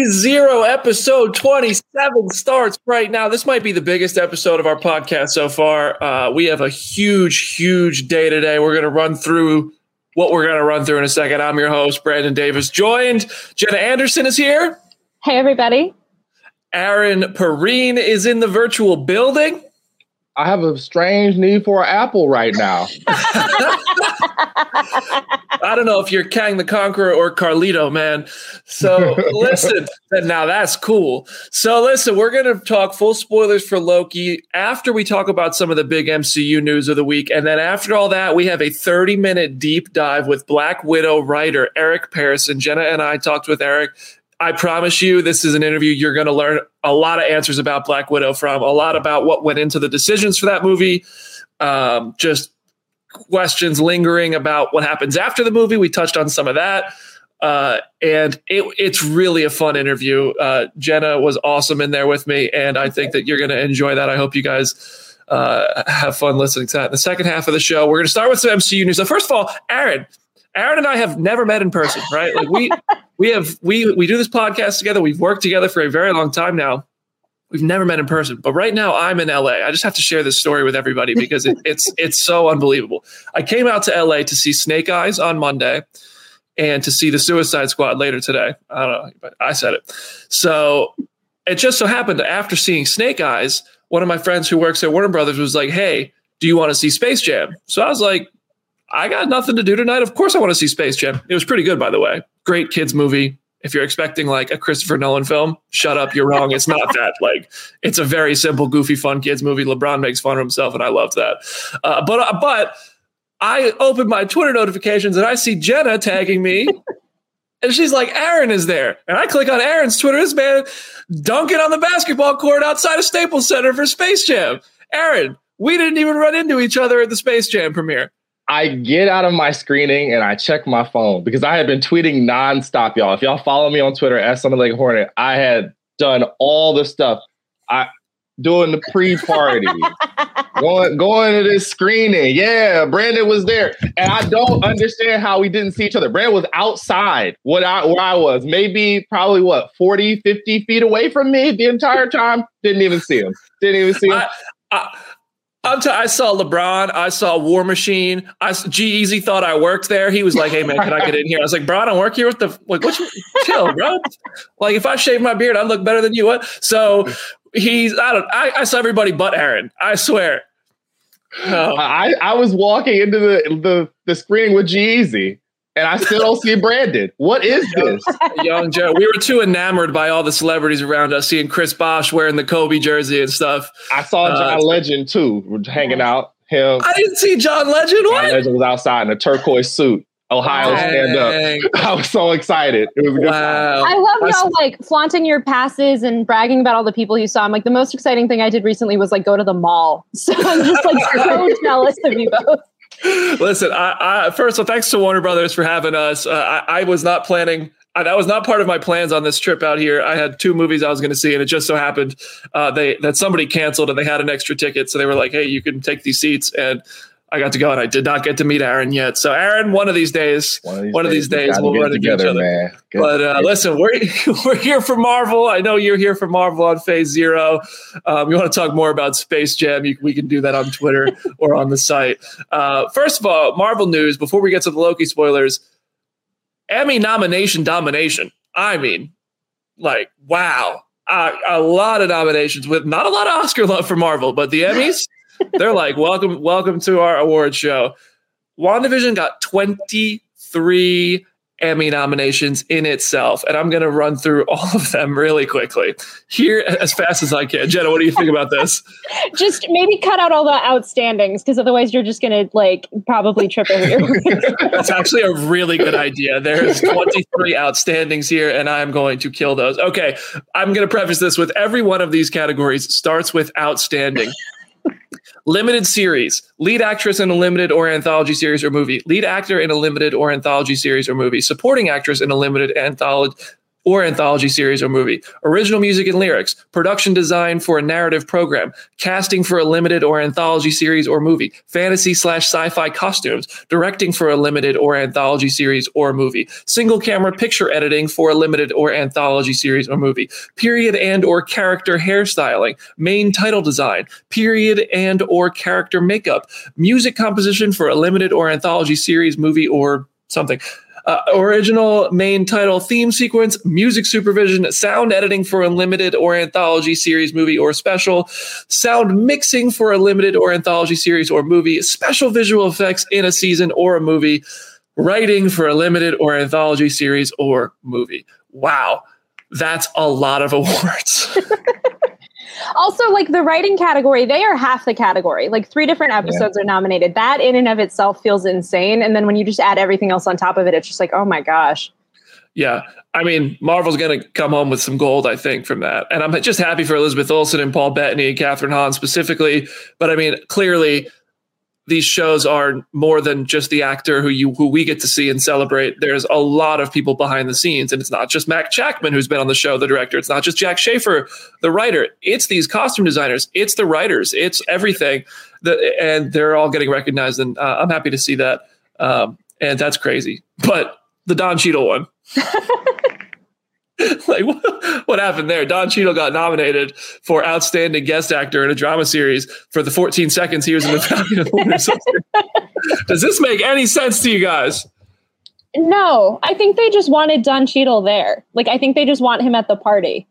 Phase Zero, episode 27 starts right now. This might be the biggest episode of our podcast so far. Uh, we have a huge, huge day today. We're going to run through what we're going to run through in a second. I'm your host, Brandon Davis. Joined, Jenna Anderson is here. Hey, everybody. Aaron Perine is in the virtual building. I have a strange need for an apple right now. I don't know if you're Kang the Conqueror or Carlito, man. So listen, now that's cool. So listen, we're going to talk full spoilers for Loki after we talk about some of the big MCU news of the week. And then after all that, we have a 30 minute deep dive with Black Widow writer Eric Pearson. Jenna and I talked with Eric I promise you, this is an interview you're going to learn a lot of answers about Black Widow from, a lot about what went into the decisions for that movie, um, just questions lingering about what happens after the movie. We touched on some of that. Uh, and it, it's really a fun interview. Uh, Jenna was awesome in there with me, and I think that you're going to enjoy that. I hope you guys uh, have fun listening to that. In the second half of the show, we're going to start with some MCU news. So, first of all, Aaron, Aaron and I have never met in person, right? Like we we have we we do this podcast together. We've worked together for a very long time now. We've never met in person, but right now I'm in LA. I just have to share this story with everybody because it, it's it's so unbelievable. I came out to LA to see Snake Eyes on Monday and to see the Suicide Squad later today. I don't know, but I said it. So it just so happened after seeing Snake Eyes, one of my friends who works at Warner Brothers was like, "Hey, do you want to see Space Jam?" So I was like, I got nothing to do tonight. Of course, I want to see Space Jam. It was pretty good, by the way. Great kids movie. If you're expecting like a Christopher Nolan film, shut up. You're wrong. It's not that. Like, it's a very simple, goofy, fun kids movie. LeBron makes fun of himself, and I loved that. Uh, but uh, but I open my Twitter notifications and I see Jenna tagging me. And she's like, Aaron is there. And I click on Aaron's Twitter. This man dunking on the basketball court outside of Staples Center for Space Jam. Aaron, we didn't even run into each other at the Space Jam premiere. I get out of my screening and I check my phone because I had been tweeting nonstop, y'all. If y'all follow me on Twitter at something like Hornet, I had done all the stuff. I doing the pre-party, going going to this screening. Yeah, Brandon was there, and I don't understand how we didn't see each other. Brandon was outside what I where I was, maybe probably what 40, 50 feet away from me the entire time. Didn't even see him. Didn't even see him. I, I, I'm t- I saw LeBron. I saw War Machine. I G-Eazy thought I worked there. He was like, "Hey man, can I get in here?" I was like, "Bro, I don't work here. What the like? What you chill, bro? Like, if I shave my beard, I look better than you. What?" So he's. I don't. I, I saw everybody but Aaron. I swear. Oh. I I was walking into the the the screening with G-Eazy and I still don't see Brandon. What is this? Young Joe. We were too enamored by all the celebrities around us, seeing Chris Bosh wearing the Kobe jersey and stuff. I saw John uh, Legend too, hanging out. Him. I didn't see John Legend. What? John Legend was outside in a turquoise suit. Ohio stand up. I was so excited. It was a good wow. I love y'all like flaunting your passes and bragging about all the people you saw. I'm like the most exciting thing I did recently was like go to the mall. So I'm just like so jealous of you both. Listen, I, I, first of all, thanks to Warner Brothers for having us. Uh, I, I, was not planning. I, that was not part of my plans on this trip out here. I had two movies I was going to see, and it just so happened uh, they that somebody canceled and they had an extra ticket, so they were like, "Hey, you can take these seats." And I got to go, and I did not get to meet Aaron yet. So, Aaron, one of these days, one of these one days, of these days we'll run together, each other. Man. But uh, listen, we're we're here for Marvel. I know you're here for Marvel on Phase Zero. Um, you want to talk more about Space Jam? You, we can do that on Twitter or on the site. Uh, first of all, Marvel news. Before we get to the Loki spoilers, Emmy nomination domination. I mean, like wow, uh, a lot of nominations with not a lot of Oscar love for Marvel, but the Emmys. They're like, welcome, welcome to our award show. WandaVision got 23 Emmy nominations in itself. And I'm going to run through all of them really quickly here as fast as I can. Jenna, what do you think about this? just maybe cut out all the outstandings because otherwise you're just going to like probably trip over your That's actually a really good idea. There's 23 outstandings here, and I'm going to kill those. Okay. I'm going to preface this with every one of these categories starts with outstanding. Limited series, lead actress in a limited or anthology series or movie, lead actor in a limited or anthology series or movie, supporting actress in a limited anthology or anthology series or movie. Original music and lyrics, production design for a narrative program, casting for a limited or anthology series or movie, fantasy slash sci-fi costumes, directing for a limited or anthology series or movie, single camera picture editing for a limited or anthology series or movie, period and or character hairstyling, main title design, period and or character makeup, music composition for a limited or anthology series, movie, or something. Uh, original main title theme sequence, music supervision, sound editing for a limited or anthology series, movie, or special, sound mixing for a limited or anthology series or movie, special visual effects in a season or a movie, writing for a limited or anthology series or movie. Wow, that's a lot of awards. also, like the writing category, they are half the category. Like three different episodes yeah. are nominated. That in and of itself feels insane. And then when you just add everything else on top of it, it's just like, oh my gosh. Yeah. I mean, Marvel's going to come home with some gold, I think, from that. And I'm just happy for Elizabeth Olsen and Paul Bettany and Kathryn Hahn specifically. But I mean, clearly, these shows are more than just the actor who you who we get to see and celebrate. There's a lot of people behind the scenes, and it's not just Matt Shakman who's been on the show, the director. It's not just Jac Schaeffer, the writer. It's these costume designers. It's the writers. It's everything. That and they're all getting recognized, and uh, I'm happy to see that. Um, and that's crazy. But the Don Cheadle one. like what, what, happened there? Don Cheadle got nominated for outstanding guest actor in a drama series for the 14 seconds he was in the Falcon and the Winter Soldier. Does this make any sense to you guys? No, I think they just wanted Don Cheadle there. Like I think they just want him at the party.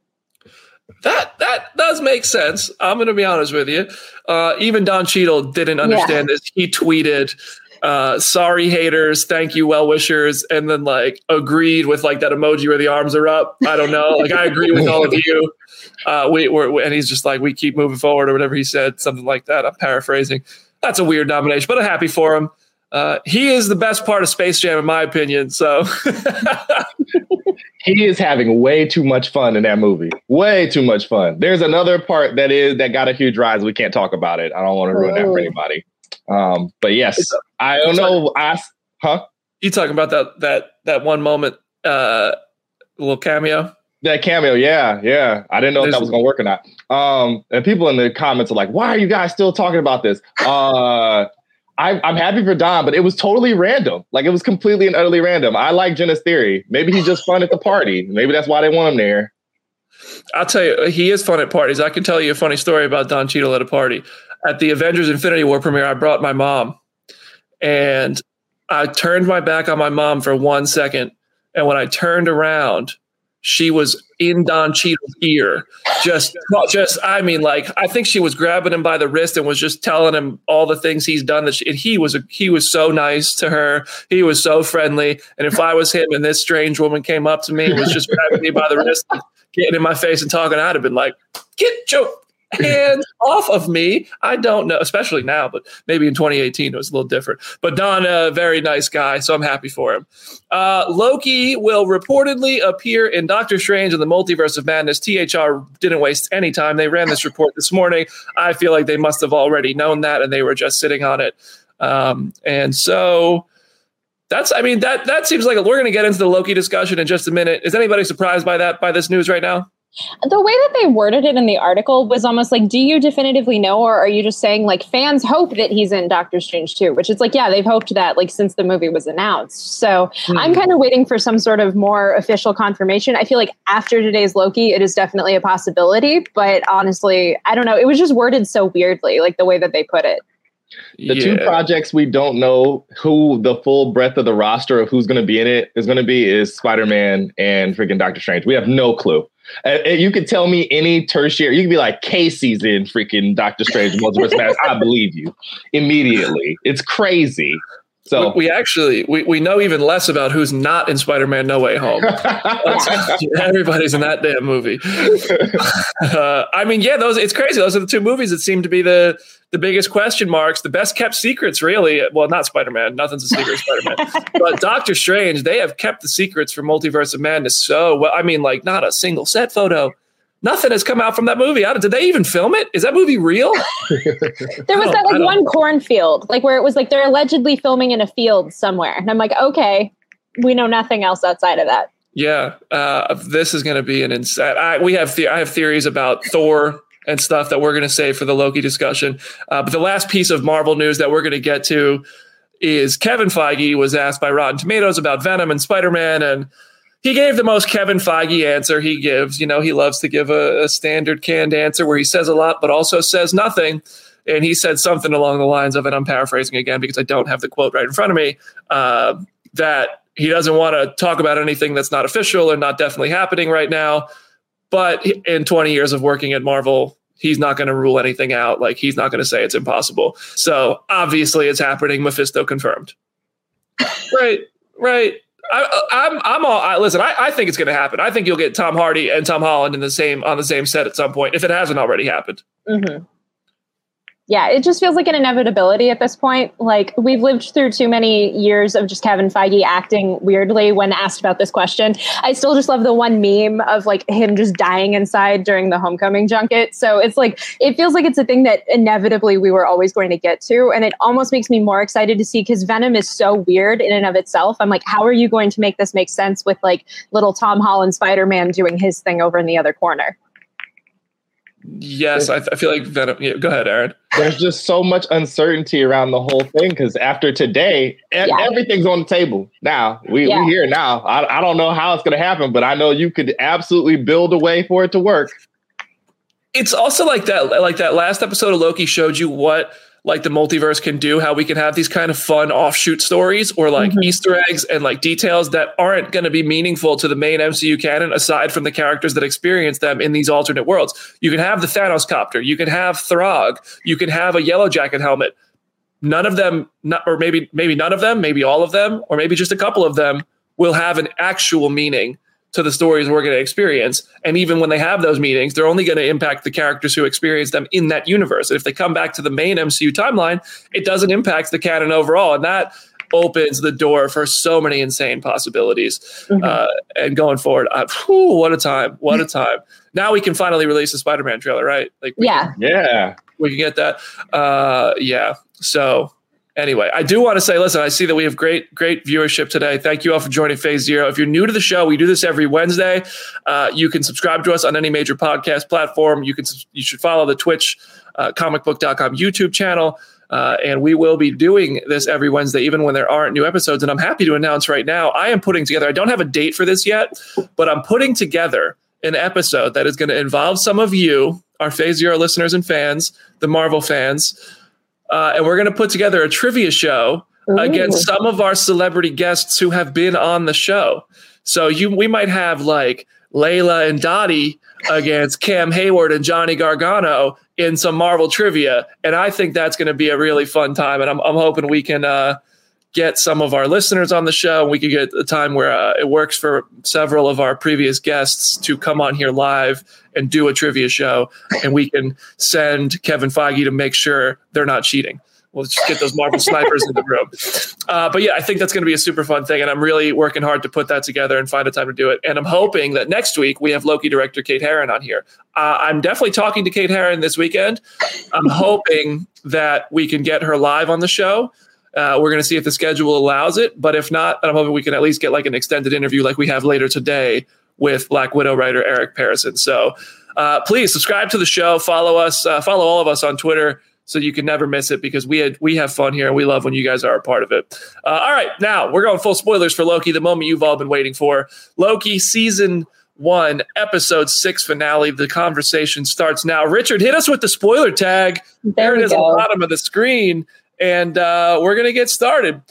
That that does make sense. I'm going to be honest with you. Uh, even Don Cheadle didn't understand yeah. this. He tweeted, uh, sorry haters, thank you well wishers, and then like agreed with like that emoji where the arms are up. I don't know. Like I agree with all of you. Uh, we were, and he's just like we keep moving forward or whatever he said, something like that. I'm paraphrasing. That's a weird nomination, but I'm happy for him. Uh, he is the best part of Space Jam, in my opinion. So he is having way too much fun in that movie. Way too much fun. There's another part that is that got a huge rise. We can't talk about it. I don't want to ruin oh. that for oh. anybody. Um, but yes, I don't know. I, huh? You talking about that that that one moment, uh, little cameo? That cameo, yeah, yeah. I didn't know if that was gonna work or not. Um, and people in the comments are like, "Why are you guys still talking about this?" Uh, I, I'm happy for Don, but it was totally random. Like it was completely and utterly random. I like Jenna's theory. Maybe he's just fun at the party. Maybe that's why they want him there. I'll tell you, he is fun at parties. I can tell you a funny story about Don Cheadle at a party at the Avengers Infinity War premiere, I brought my mom and I turned my back on my mom for one second. And when I turned around, she was in Don Cheadle's ear. Just, just, I mean, like, I think she was grabbing him by the wrist and was just telling him all the things he's done. That she, and he was, a, he was so nice to her. He was so friendly. And if I was him and this strange woman came up to me and was just grabbing me by the wrist, getting in my face and talking, I'd have been like, get Joe, hands off of me. I don't know, especially now, but maybe in 2018 it was a little different. But Don, a very nice guy, so I'm happy for him. Uh, Loki will reportedly appear in Doctor Strange in the Multiverse of Madness. THR didn't waste any time. They ran this report this morning. I feel like they must have already known that and they were just sitting on it. Um, and so that's i mean that that seems like we're going to get into the loki discussion in just a minute is anybody surprised by that by this news right now the way that they worded it in the article was almost like, do you definitively know, or are you just saying like fans hope that he's in Doctor Strange too? Which is like, yeah, they've hoped that like since the movie was announced. So mm-hmm. I'm kind of waiting for some sort of more official confirmation. I feel like after today's Loki, it is definitely a possibility, but honestly, I don't know. It was just worded so weirdly, like the way that they put it. The yeah. two projects we don't know who the full breadth of the roster of who's going to be in it is going to be is Spider Man and freaking Doctor Strange. We have no clue. Uh, you could tell me any tertiary. You could be like Casey's in freaking Doctor Strange Multiverse Madness. I believe you immediately. It's crazy. So we, we, actually we, we know even less about who's not in Spider-Man No Way Home. everybody's in that damn movie. Uh, I mean, yeah, those it's crazy. Those are the two movies that seem to be the the biggest question marks, the best kept secrets, really. Well, not Spider Man, nothing's a secret, Spider Man, but Doctor Strange. They have kept the secrets for Multiverse of Madness so well. I mean, like not a single set photo. Nothing has come out from that movie. Did they even film it? Is that movie real? there was that like one cornfield, like where it was like they're allegedly filming in a field somewhere, and I'm like, okay, we know nothing else outside of that. Yeah, uh, this is going to be an insane. I, we have the- I have theories about Thor and stuff that we're going to save for the Loki discussion. Uh, but the last piece of Marvel news that we're going to get to is Kevin Feige was asked by Rotten Tomatoes about Venom and Spider Man, and he gave the most Kevin Feige answer he gives. You know, he loves to give a, a standard canned answer where he says a lot but also says nothing. And he said something along the lines of, and I'm paraphrasing again because I don't have the quote right in front of me, uh, that he doesn't want to talk about anything that's not official or not definitely happening right now. But in 20 years of working at Marvel, he's not going to rule anything out. Like he's not going to say it's impossible. So obviously it's happening. Mephisto confirmed. right, right. I, I'm I'm all I, listen. I, I think it's going to happen. I think you'll get Tom Hardy and Tom Holland in the same on the same set at some point if it hasn't already happened. Mm-hmm yeah, it just feels like an inevitability at this point. Like we've lived through too many years of just Kevin Feige acting weirdly when asked about this question. I still just love the one meme of like him just dying inside during the homecoming junket. So it's like it feels like it's a thing that inevitably we were always going to get to. And it almost makes me more excited to see because Venom is so weird in and of itself. I'm like, how are you going to make this make sense with like little Tom Holland Spider-Man doing his thing over in the other corner? Yes, I, th- I, feel like Venom. Yeah, go ahead, Aaron. There's just so much uncertainty around the whole thing because after today, yeah. everything's on the table. Now we yeah. we here now. I, I don't know how it's going to happen, but I know you could absolutely build a way for it to work. It's also like that. Like that last episode of Loki showed you what like the multiverse can do, how we can have these kind of fun offshoot stories or like mm-hmm. Easter eggs and like details that aren't going to be meaningful to the main MCU canon aside from the characters that experience them in these alternate worlds. You can have the Thanos copter, you can have Throg, you can have a yellow jacket helmet. None of them, not, or maybe maybe none of them, maybe all of them, or maybe just a couple of them will have an actual meaning to the stories we're going to experience. And even when they have those meetings, they're only going to impact the characters who experience them in that universe. And if they come back to the main MCU timeline, it doesn't impact the canon overall. And that opens the door for so many insane possibilities. Mm-hmm. Uh, and going forward, I, whew, what a time! What a time! now we can finally release the Spider-Man trailer, right? Like, yeah, can, yeah, we can get that. Uh, yeah. So anyway, I do want to say, listen, I see that we have great, great viewership today. Thank you all for joining Phase Zero. If you're new to the show, we do this every Wednesday. Uh, you can subscribe to us on any major podcast platform. You can, you should follow the Twitch, uh, comicbook.com YouTube channel. Uh, and we will be doing this every Wednesday, even when there aren't new episodes. And I'm happy to announce right now, I am putting together, I don't have a date for this yet, but I'm putting together an episode that is going to involve some of you, our Phase Zero listeners and fans, the Marvel fans uh, and we're going to put together a trivia show Ooh. against some of our celebrity guests who have been on the show. So you, we might have like Layla and Dottie against Cam Heyward and Johnny Gargano in some Marvel trivia, and I think that's going to be a really fun time. And I'm, I'm hoping we can uh, get some of our listeners on the show. We could get a time where uh, it works for several of our previous guests to come on here live and do a trivia show, and we can send Kevin Feige to make sure they're not cheating. We'll just get those Marvel snipers in the room. Uh, but yeah, I think that's going to be a super fun thing, and I'm really working hard to put that together and find a time to do it. And I'm hoping that next week we have Loki director Kate Herron on here. Uh, I'm definitely talking to Kate Herron this weekend. I'm hoping that we can get her live on the show. Uh, we're going to see if the schedule allows it, but if not, I'm hoping we can at least get like an extended interview like we have later today with Black Widow writer Eric Pearson. So uh, please subscribe to the show, follow us, uh, follow all of us on Twitter so you can never miss it because we had we have fun here and we love when you guys are a part of it. Uh, all right, now we're going full spoilers for Loki, the moment you've all been waiting for. Loki season one, episode six finale. The conversation starts now. Richard, hit us with the spoiler tag. There, there it is go. the bottom of the screen and uh, we're gonna get started.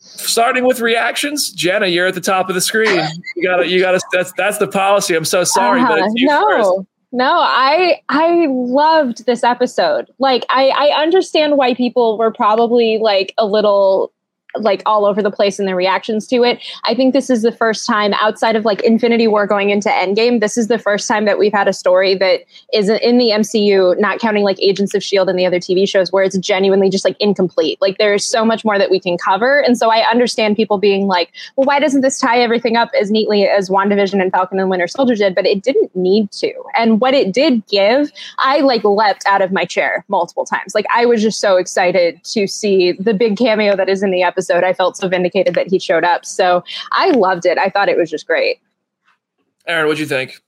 Starting with reactions, Jenna, you're at the top of the screen. You gotta, you gotta. That's that's the policy. I'm so sorry, uh-huh. but no. First. No, I I loved this episode. Like I I understand why people were probably like a little like all over the place in their reactions to it. I think this is the first time outside of like Infinity War going into Endgame, this is the first time that we've had a story that is in the MCU, not counting like Agents of S.H.I.E.L.D. and the other TV shows, where it's genuinely just like incomplete. Like there's so much more that we can cover. And so I understand people being like, well, why doesn't this tie everything up as neatly as WandaVision and Falcon and Winter Soldier did? But it didn't need to. And what it did give, I like leapt out of my chair multiple times. Like I was just so excited to see the big cameo that is in the episode episode. I felt so vindicated that he showed up. So I loved it. I thought it was just great. Aaron, what'd you think?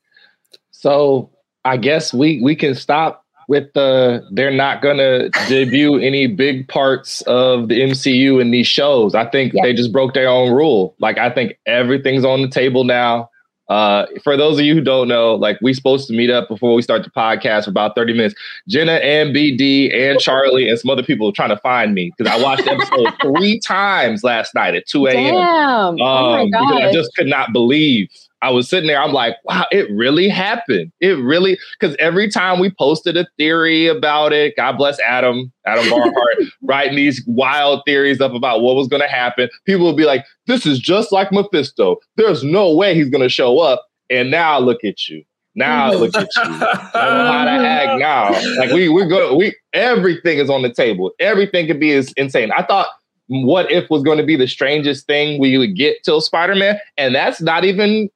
So I guess we we can stop with the they're not gonna debut any big parts of the MCU in these shows. I think yeah. they just broke their own rule. Like I think everything's on the table now. Uh, for those of you who don't know, like we supposed to meet up before we start the podcast for about 30 minutes. Jenna and BD and Charlie and some other people are trying to find me because I watched the episode three times last night at 2 a.m. Um, oh because I just could not believe I was sitting there, I'm like, wow, it really happened. It really, because every time we posted a theory about it, God bless Adam, Adam Barnhardt, writing these wild theories up about what was going to happen, people would be like, this is just like Mephisto. There's no way he's going to show up. And now look at you. Now look at you. I know how to act now. Like we we go we everything is on the table. Everything could be as insane. I thought what if was going to be the strangest thing we would get till Spider-Man, and that's not even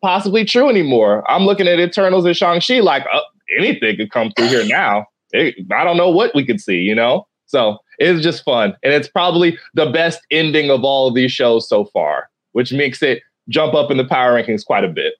possibly true anymore. I'm looking at Eternals and Shang-Chi like uh, anything could come through here now. It, I don't know what we could see, you know? So it's just fun. And it's probably the best ending of all of these shows so far, which makes it jump up in the power rankings quite a bit.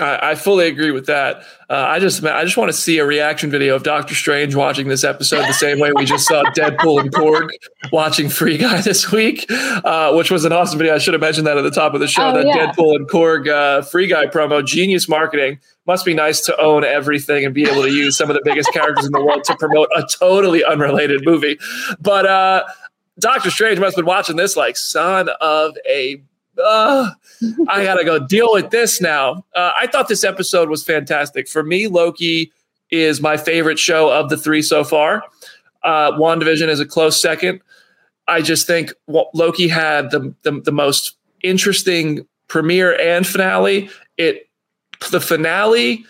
I, I fully agree with that. Uh, I just I just want to see a reaction video of Doctor Strange watching this episode the same way we just saw Deadpool and Korg watching Free Guy this week, uh, which was an awesome video. I should have mentioned that at the top of the show. Oh, that yeah. Deadpool and Korg uh, Free Guy promo, genius marketing. Must be nice to own everything and be able to use some of the biggest characters in the world to promote a totally unrelated movie. But uh, Doctor Strange must have been watching this like son of a uh, I gotta go deal with this now. Uh, I thought this episode was fantastic. For me, Loki is my favorite show of the three so far. Uh, WandaVision is a close second. I just think Loki had the, the, the most interesting premiere and finale. It the finale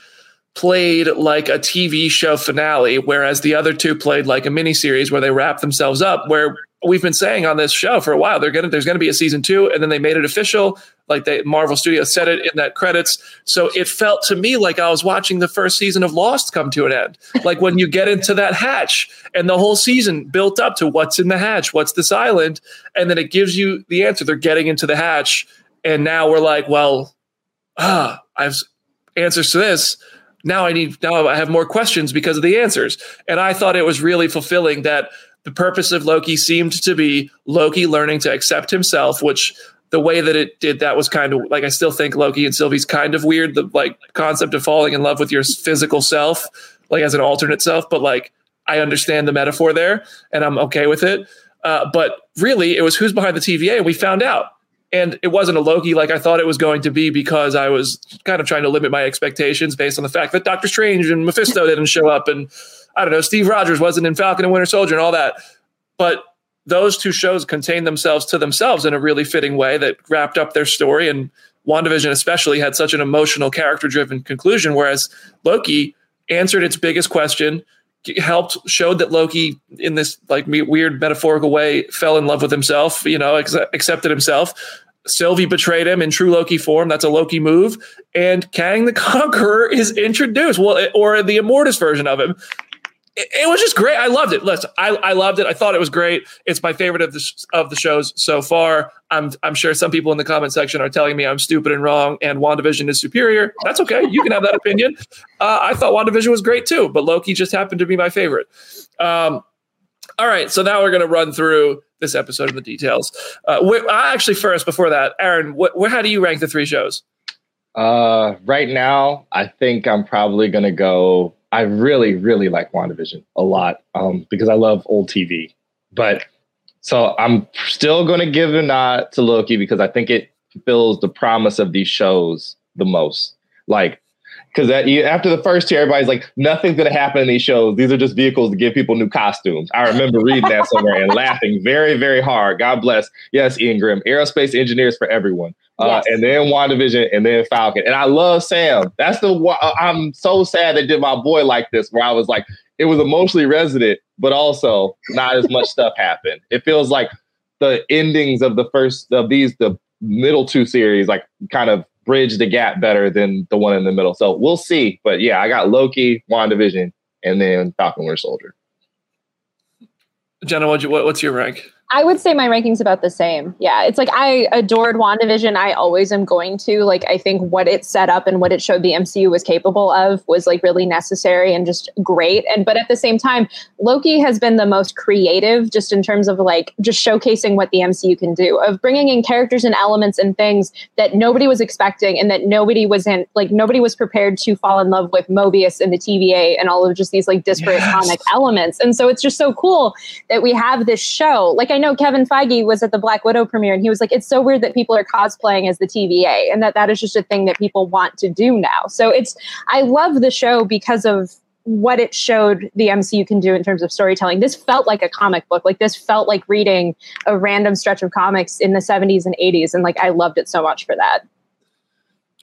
played like a TV show finale, whereas the other two played like a miniseries where they wrap themselves up. Where we've been saying on this show for a while, gonna there's gonna be a season two, and then they made it official. Like they Marvel Studios said it in that credits. So it felt to me like I was watching the first season of Lost come to an end. Like when you get into that hatch and the whole season built up to what's in the hatch, what's this island, and then it gives you the answer. They're getting into the hatch, and now we're like, well, ah, I've answers to this now I need now I have more questions because of the answers. And I thought it was really fulfilling that the purpose of Loki seemed to be Loki learning to accept himself, which the way that it did that was kind of like I still think Loki and Sylvie's kind of weird. The like concept of falling in love with your physical self, like as an alternate self, but like I understand the metaphor there and I'm okay with it. Uh, but really, it was who's behind the TVA, and we found out. And it wasn't a Loki like I thought it was going to be because I was kind of trying to limit my expectations based on the fact that Doctor Strange and Mephisto didn't show up and I don't know, Steve Rogers wasn't in Falcon and Winter Soldier and all that. But those two shows contained themselves to themselves in a really fitting way that wrapped up their story. And WandaVision, especially, had such an emotional, character driven conclusion, whereas Loki answered its biggest question, helped, showed that Loki, in this like weird metaphorical way, fell in love with himself, you know, ex- accepted himself. Sylvie betrayed him in true Loki form. That's a Loki move. And Kang the Conqueror is introduced, well, or the Immortus version of him it, it, was just great. I loved it. Listen, I, I loved it. I thought it was great. It's my favorite of the of the shows so far. I'm I'm sure some people in the comment section are telling me I'm stupid and wrong, and WandaVision is superior. That's okay. You can have that opinion. Uh, I thought WandaVision was great too, but Loki just happened to be my favorite. Um, all right, so now we're going to run through this episode of the details. Uh, actually, first before that, Aaron, what, where, how do you rank the three shows? Uh, right now, I think I'm probably going to go I really, really like WandaVision a lot um, because I love old TV. But so I'm still going to give a nod to Loki because I think it fulfills the promise of these shows the most. Like because that after the first year, everybody's like, nothing's going to happen in these shows. These are just vehicles to give people new costumes. I remember reading that somewhere and laughing very, very hard. God bless. Yes, Ian Grimm, aerospace engineers for everyone. Uh, yes. and then WandaVision, and then Falcon. And I love Sam. That's the uh, I'm so sad they did my boy like this, where I was like, it was emotionally resonant, but also not as much stuff happened. It feels like the endings of the first of these, the middle two series, like kind of bridge the gap better than the one in the middle. So we'll see. But yeah, I got Loki, WandaVision, and then Falcon Winter Soldier. Jenna, what what's your rank? I would say my ranking's about the same. Yeah. It's like I adored WandaVision. I always am going to. Like, I think what it set up and what it showed the MCU was capable of was like really necessary and just great. And, but at the same time, Loki has been the most creative just in terms of like just showcasing what the MCU can do, of bringing in characters and elements and things that nobody was expecting and that nobody was in, like, nobody was prepared to fall in love with Mobius and the TVA and all of just these like disparate yes. comic elements. And so it's just so cool that we have this show. Like, I know Kevin Feige was at the Black Widow premiere and he was like, it's so weird that people are cosplaying as the TVA and that that is just a thing that people want to do now. So it's, I love the show because of what it showed the MCU can do in terms of storytelling. This felt like a comic book. Like this felt like reading a random stretch of comics in the 70s and 80s. And like I loved it so much for that.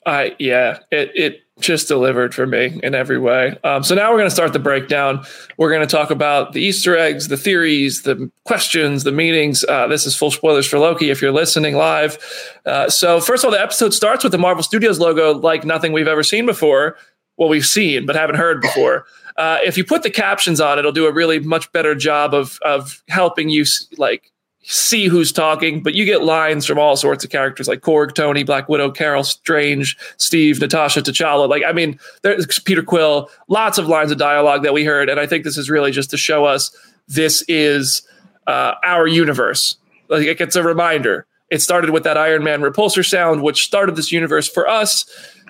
I yeah, it it just delivered for me in every way. Um, so now we're going to start the breakdown. We're going to talk about the Easter eggs, the theories, the questions, the meanings. Uh, this is full spoilers for Loki if you're listening live. Uh, so first of all, the episode starts with the Marvel Studios logo like nothing we've ever seen before. Well, we've seen but haven't heard before. Uh, if you put the captions on, it'll do a really much better job of of helping you like see who's talking, but you get lines from all sorts of characters like Korg, Tony, Black Widow, Carol, Strange, Steve, Natasha, T'Challa. Like, I mean, there's Peter Quill, lots of lines of dialogue that we heard. And I think this is really just to show us this is uh, our universe. Like, it's a reminder. It started with that Iron Man repulsor sound, which started this universe for us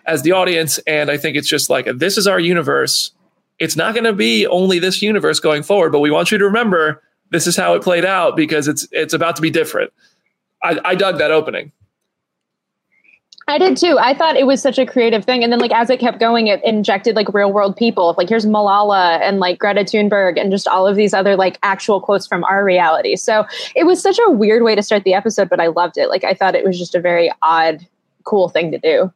as the audience. And I think it's just like, this is our universe. It's not going to be only this universe going forward, but we want you to remember this is how it played out because it's it's about to be different. I, I dug that opening. I did too. I thought it was such a creative thing. And then like as it kept going, it injected like real world people. Like here's Malala and like Greta Thunberg and just all of these other like actual quotes from our reality. So it was such a weird way to start the episode, but I loved it. Like I thought it was just a very odd, cool thing to do.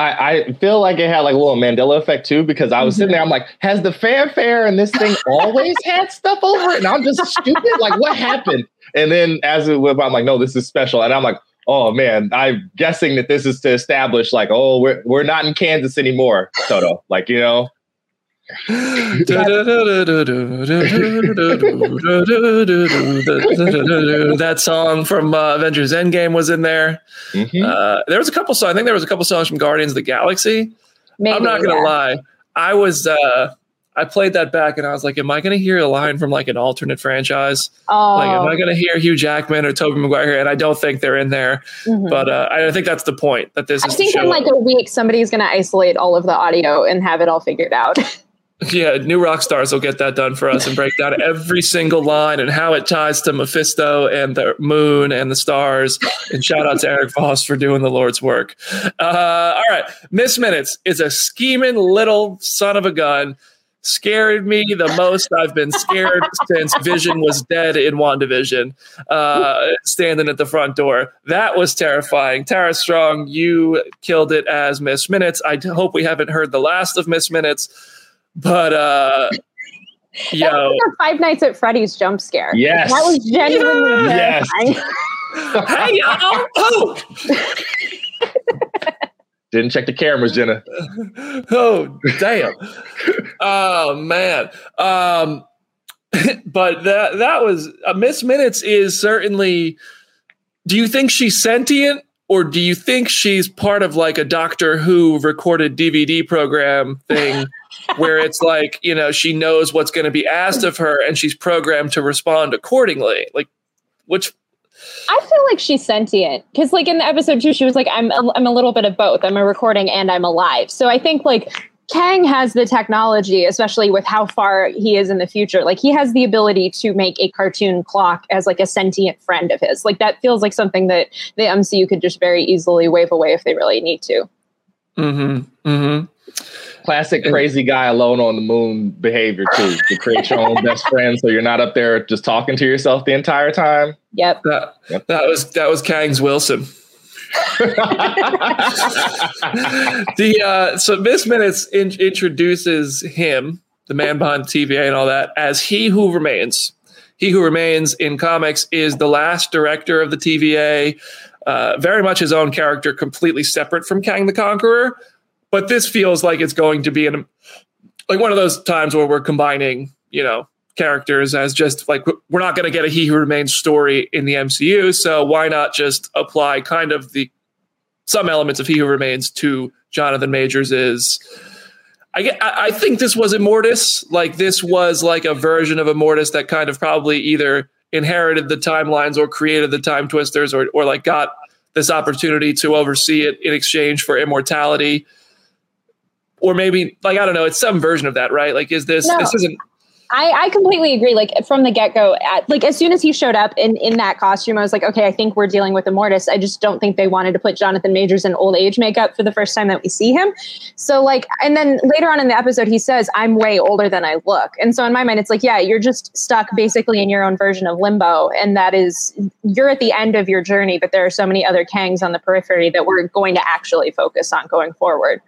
I, I, feel like it had like a little Mandela effect too, because I was sitting there, I'm like, has the fanfare and this thing always had stuff over it? And I'm just stupid. Like, what happened? And then as it went by, I'm like, no, this is special. And I'm like, oh man, I'm guessing that this is to establish like, oh, we're we're not in Kansas anymore, Toto. Like, you know, that song from uh, Avengers Endgame was in there. Mm-hmm. Uh, there was a couple songs. I think there was a couple songs from Guardians of the Galaxy. Maybe, I'm not gonna yeah. lie. I was uh, I played that back and I was like, am I gonna hear a line from like an alternate franchise? Oh. Like, am I gonna hear Hugh Jackman or Tobey Maguire here? And I don't think they're in there. Mm-hmm. But uh, I think that's the point that this. I think in like a week somebody's gonna isolate all of the audio and have it all figured out. Yeah, New Rockstars will get that done for us and break down every single line and how it ties to Mephisto and the moon and the stars. And shout out to Eric Voss for doing the Lord's work. Uh, all right, Miss Minutes is a scheming little son of a gun. Scared me the most I've been scared since Vision was dead in WandaVision, uh, standing at the front door. That was terrifying. Tara Strong, you killed it as Miss Minutes. I hope we haven't heard the last of Miss Minutes but uh yo, that Five Nights at Freddy's jump scare. Yes, that was genuinely yes. hey y'all! Oh. Didn't check the cameras, Jenna. oh damn! oh man. Um, but that that was uh, Miss Minutes is certainly. Do you think she's sentient? or do you think she's part of like a Doctor Who recorded DVD program thing where it's like, you know, she knows what's going to be asked of her and she's programmed to respond accordingly? Like, which. I feel like she's sentient because, like in the episode two, she was like, "I'm a, I'm a little bit of both. I'm a recording and I'm alive." So I think like Kang has the technology, especially with how far he is in the future. Like he has the ability to make a cartoon clock as like a sentient friend of his. Like that feels like something that the MCU could just very easily wave away if they really need to. Mm-hmm. Mm-hmm. Classic crazy guy alone on the moon behavior too. To create your own best friend, so you're not up there just talking to yourself the entire time. Yep. That, yep. that was that was Kang's Wilson. the uh, so Miss Minutes in, introduces him, the man behind the TVA and all that, as he who remains. He who remains in comics is the last director of the TVA, uh, very much his own character, completely separate from Kang the Conqueror. But this feels like it's going to be an like one of those times where we're combining, you know, characters as just like we're not going to get a He Who Remains story in the MCU, so why not just apply kind of the some elements of He Who Remains to Jonathan Majors is. I, I think this was Immortus. Like this was like a version of Immortus that kind of probably either inherited the timelines or created the time twisters or or like got this opportunity to oversee it in exchange for immortality or maybe like I don't know, it's some version of that, right? Like, is this No. this isn't I, I completely agree. Like from the get go, like as soon as he showed up in, in that costume, I was like, okay, I think we're dealing with Immortus. I just don't think they wanted to put Jonathan Majors in old age makeup for the first time that we see him. So like, and then later on in the episode, he says, "I'm way older than I look." And so in my mind, it's like, yeah, you're just stuck basically in your own version of limbo, and that is you're at the end of your journey, but there are so many other Kangs on the periphery that we're going to actually focus on going forward.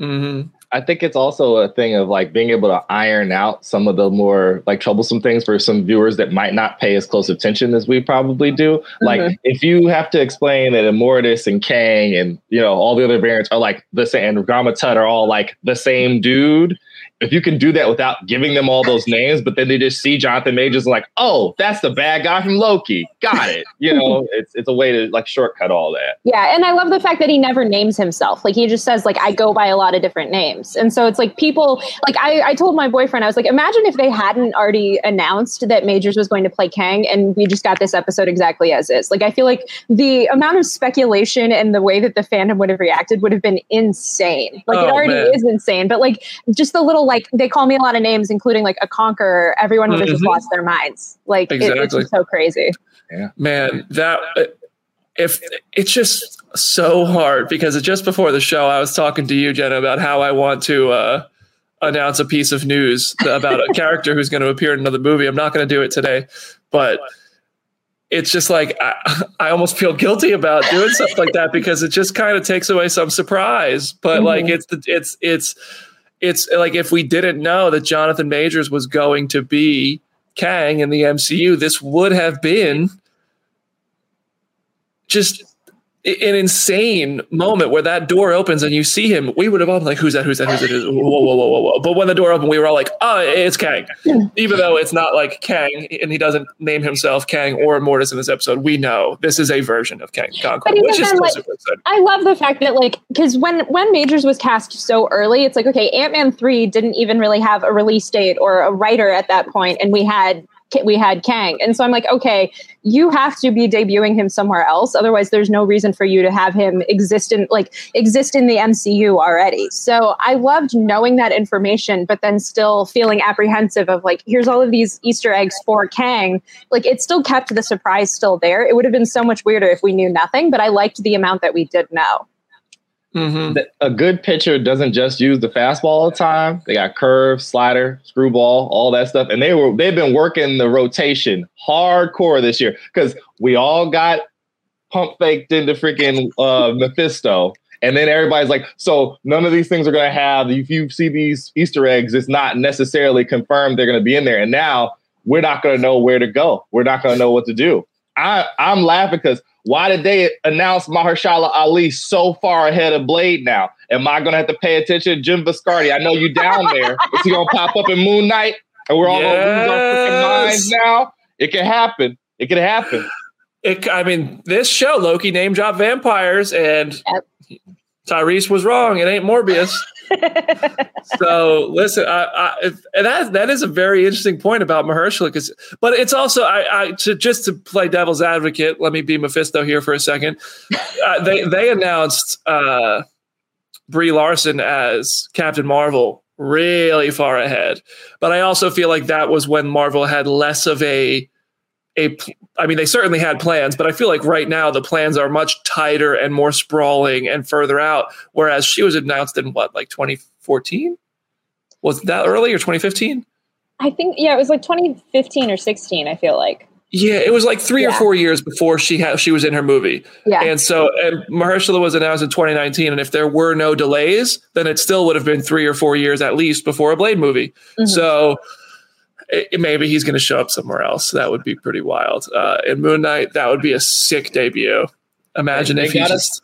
Mhm. I think it's also a thing of like being able to iron out some of the more like troublesome things for some viewers that might not pay as close attention as we probably do. Like if you have to explain that Immortus and Kang and you know all the other variants are like the same and Rama-Tut are all like the same dude. If you can do that without giving them all those names, but then they just see Jonathan Majors and like, oh, that's the bad guy from Loki. Got it. You know, it's it's a way to like shortcut all that. Yeah, and I love the fact that he never names himself. Like he just says, like, I go by a lot of different names. And so it's like people like I, I told my boyfriend, I was like, imagine if they hadn't already announced that Majors was going to play Kang and we just got this episode exactly as is. Like I feel like the amount of speculation and the way that the fandom would have reacted would have been insane. Like it Oh, already man. is insane. But like just the little like they call me a lot of names, including like a conqueror, everyone would have just lost their minds. Like it- it's just so crazy. Yeah. man, that if it's just so hard because just before the show, I was talking to you, Jenna, about how I want to uh, announce a piece of news about a character who's going to appear in another movie. I'm not going to do it today, but it's just like I, I almost feel guilty about doing stuff like that because it just kind of takes away some surprise. But like Mhm. it's the it's it's it's like if we didn't know that Jonathan Majors was going to be Kang in the MCU, this would have been just an insane moment where that door opens and you see him. We would have all been like, "Who's that? Who's that? Who's that?" Who's that? Whoa, whoa, whoa, whoa, whoa! But when the door opened, we were all like, "Oh, it's Kang," even though it's not like Kang, and he doesn't name himself Kang or Immortus in this episode. We know this is a version of Kang Conqueror, which is then, like- super exciting. I love the fact that like because when when Majors was cast so early, it's like okay, Ant Man three didn't even really have a release date or a writer at that point, and we had we had Kang, and so I'm like, okay, you have to be debuting him somewhere else, otherwise there's no reason for you to have him exist in like exist in the MCU already. So I loved knowing that information, but then still feeling apprehensive of like, here's all of these Easter eggs for Kang, like it still kept the surprise still there. It would have been so much weirder if we knew nothing, but I liked the amount that we did know. Mhm. a good pitcher doesn't just use the fastball all the time. They got curve, slider, screwball, all that stuff, and they were they've been working the rotation hardcore this year because we all got pump faked into freaking uh, Mephisto. And then everybody's like, so none of these things are going to have. If you see these Easter eggs, it's not necessarily confirmed they're going to be in there. And now we're not going to know where to go. We're not going to know what to do. I, I'm laughing because why did they announce Mahershala Ali so far ahead of Blade now? Am I going to have to pay attention? Jim Viscardi, I know you down there. Is he going to pop up in Moon Knight? And we're all going to lose our freaking minds now? It can happen. It can happen. It, I mean, this show Loki name drop vampires, and Tyrese was wrong. It ain't Morbius. so listen, I, I, that that is a very interesting point about Mahershala, because but it's also I, I to just to play devil's advocate. Let me be Mephisto here for a second. Uh, they they announced uh, Brie Larson as Captain Marvel really far ahead, but I also feel like that was when Marvel had less of a a I mean, they certainly had plans, but I feel like right now the plans are much tighter and more sprawling and further out. Whereas she was announced in what, like 2014? Was that early or 2015? I think yeah, it was like 2015 or 16. I feel like Yeah, it was like three or four years before she had she was in her movie, yeah, and so and Mahershala was announced in 2019. And if there were no delays, then it still would have been three or four years at least before a Blade movie. Mhm. So it, maybe he's going to show up somewhere else. That would be pretty wild. Uh, in Moon Knight, that would be a sick debut. Imagine They if he got just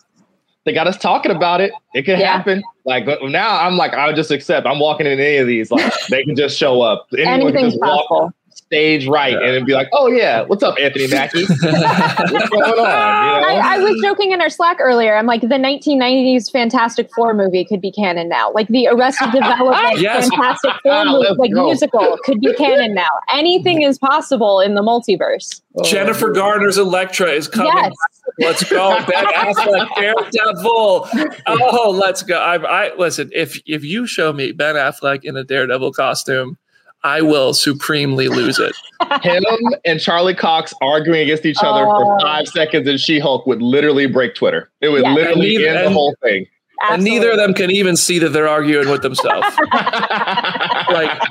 They got us talking about it. It could Yeah. happen. Like but now, I'm like, I'll just accept. I'm walking in any of these. Like they can just show up. Anyone can anything's just walk- possible. Stage right yeah. and it'd be like, oh yeah, what's up, Anthony Mackie? what's going on? You know? I, I, was joking in our Slack earlier. I'm like, the 1990s Fantastic Four movie could be canon now. Like the Arrested Development yes. Fantastic Four ah, movie, like go. musical could be canon now. Anything is possible in the multiverse. Oh. Jennifer Garner's Elektra is coming. Yes. Let's go. Ben Affleck, Daredevil. Oh, let's go. I, I listen. If if you show me Ben Affleck in a Daredevil costume, I will supremely lose it. Him and Charlie Cox arguing against each other oh. for five seconds in She Hulk would literally break Twitter. It would yeah. literally neither, end the whole thing. Absolutely. And neither of them can even see that they're arguing with themselves. like,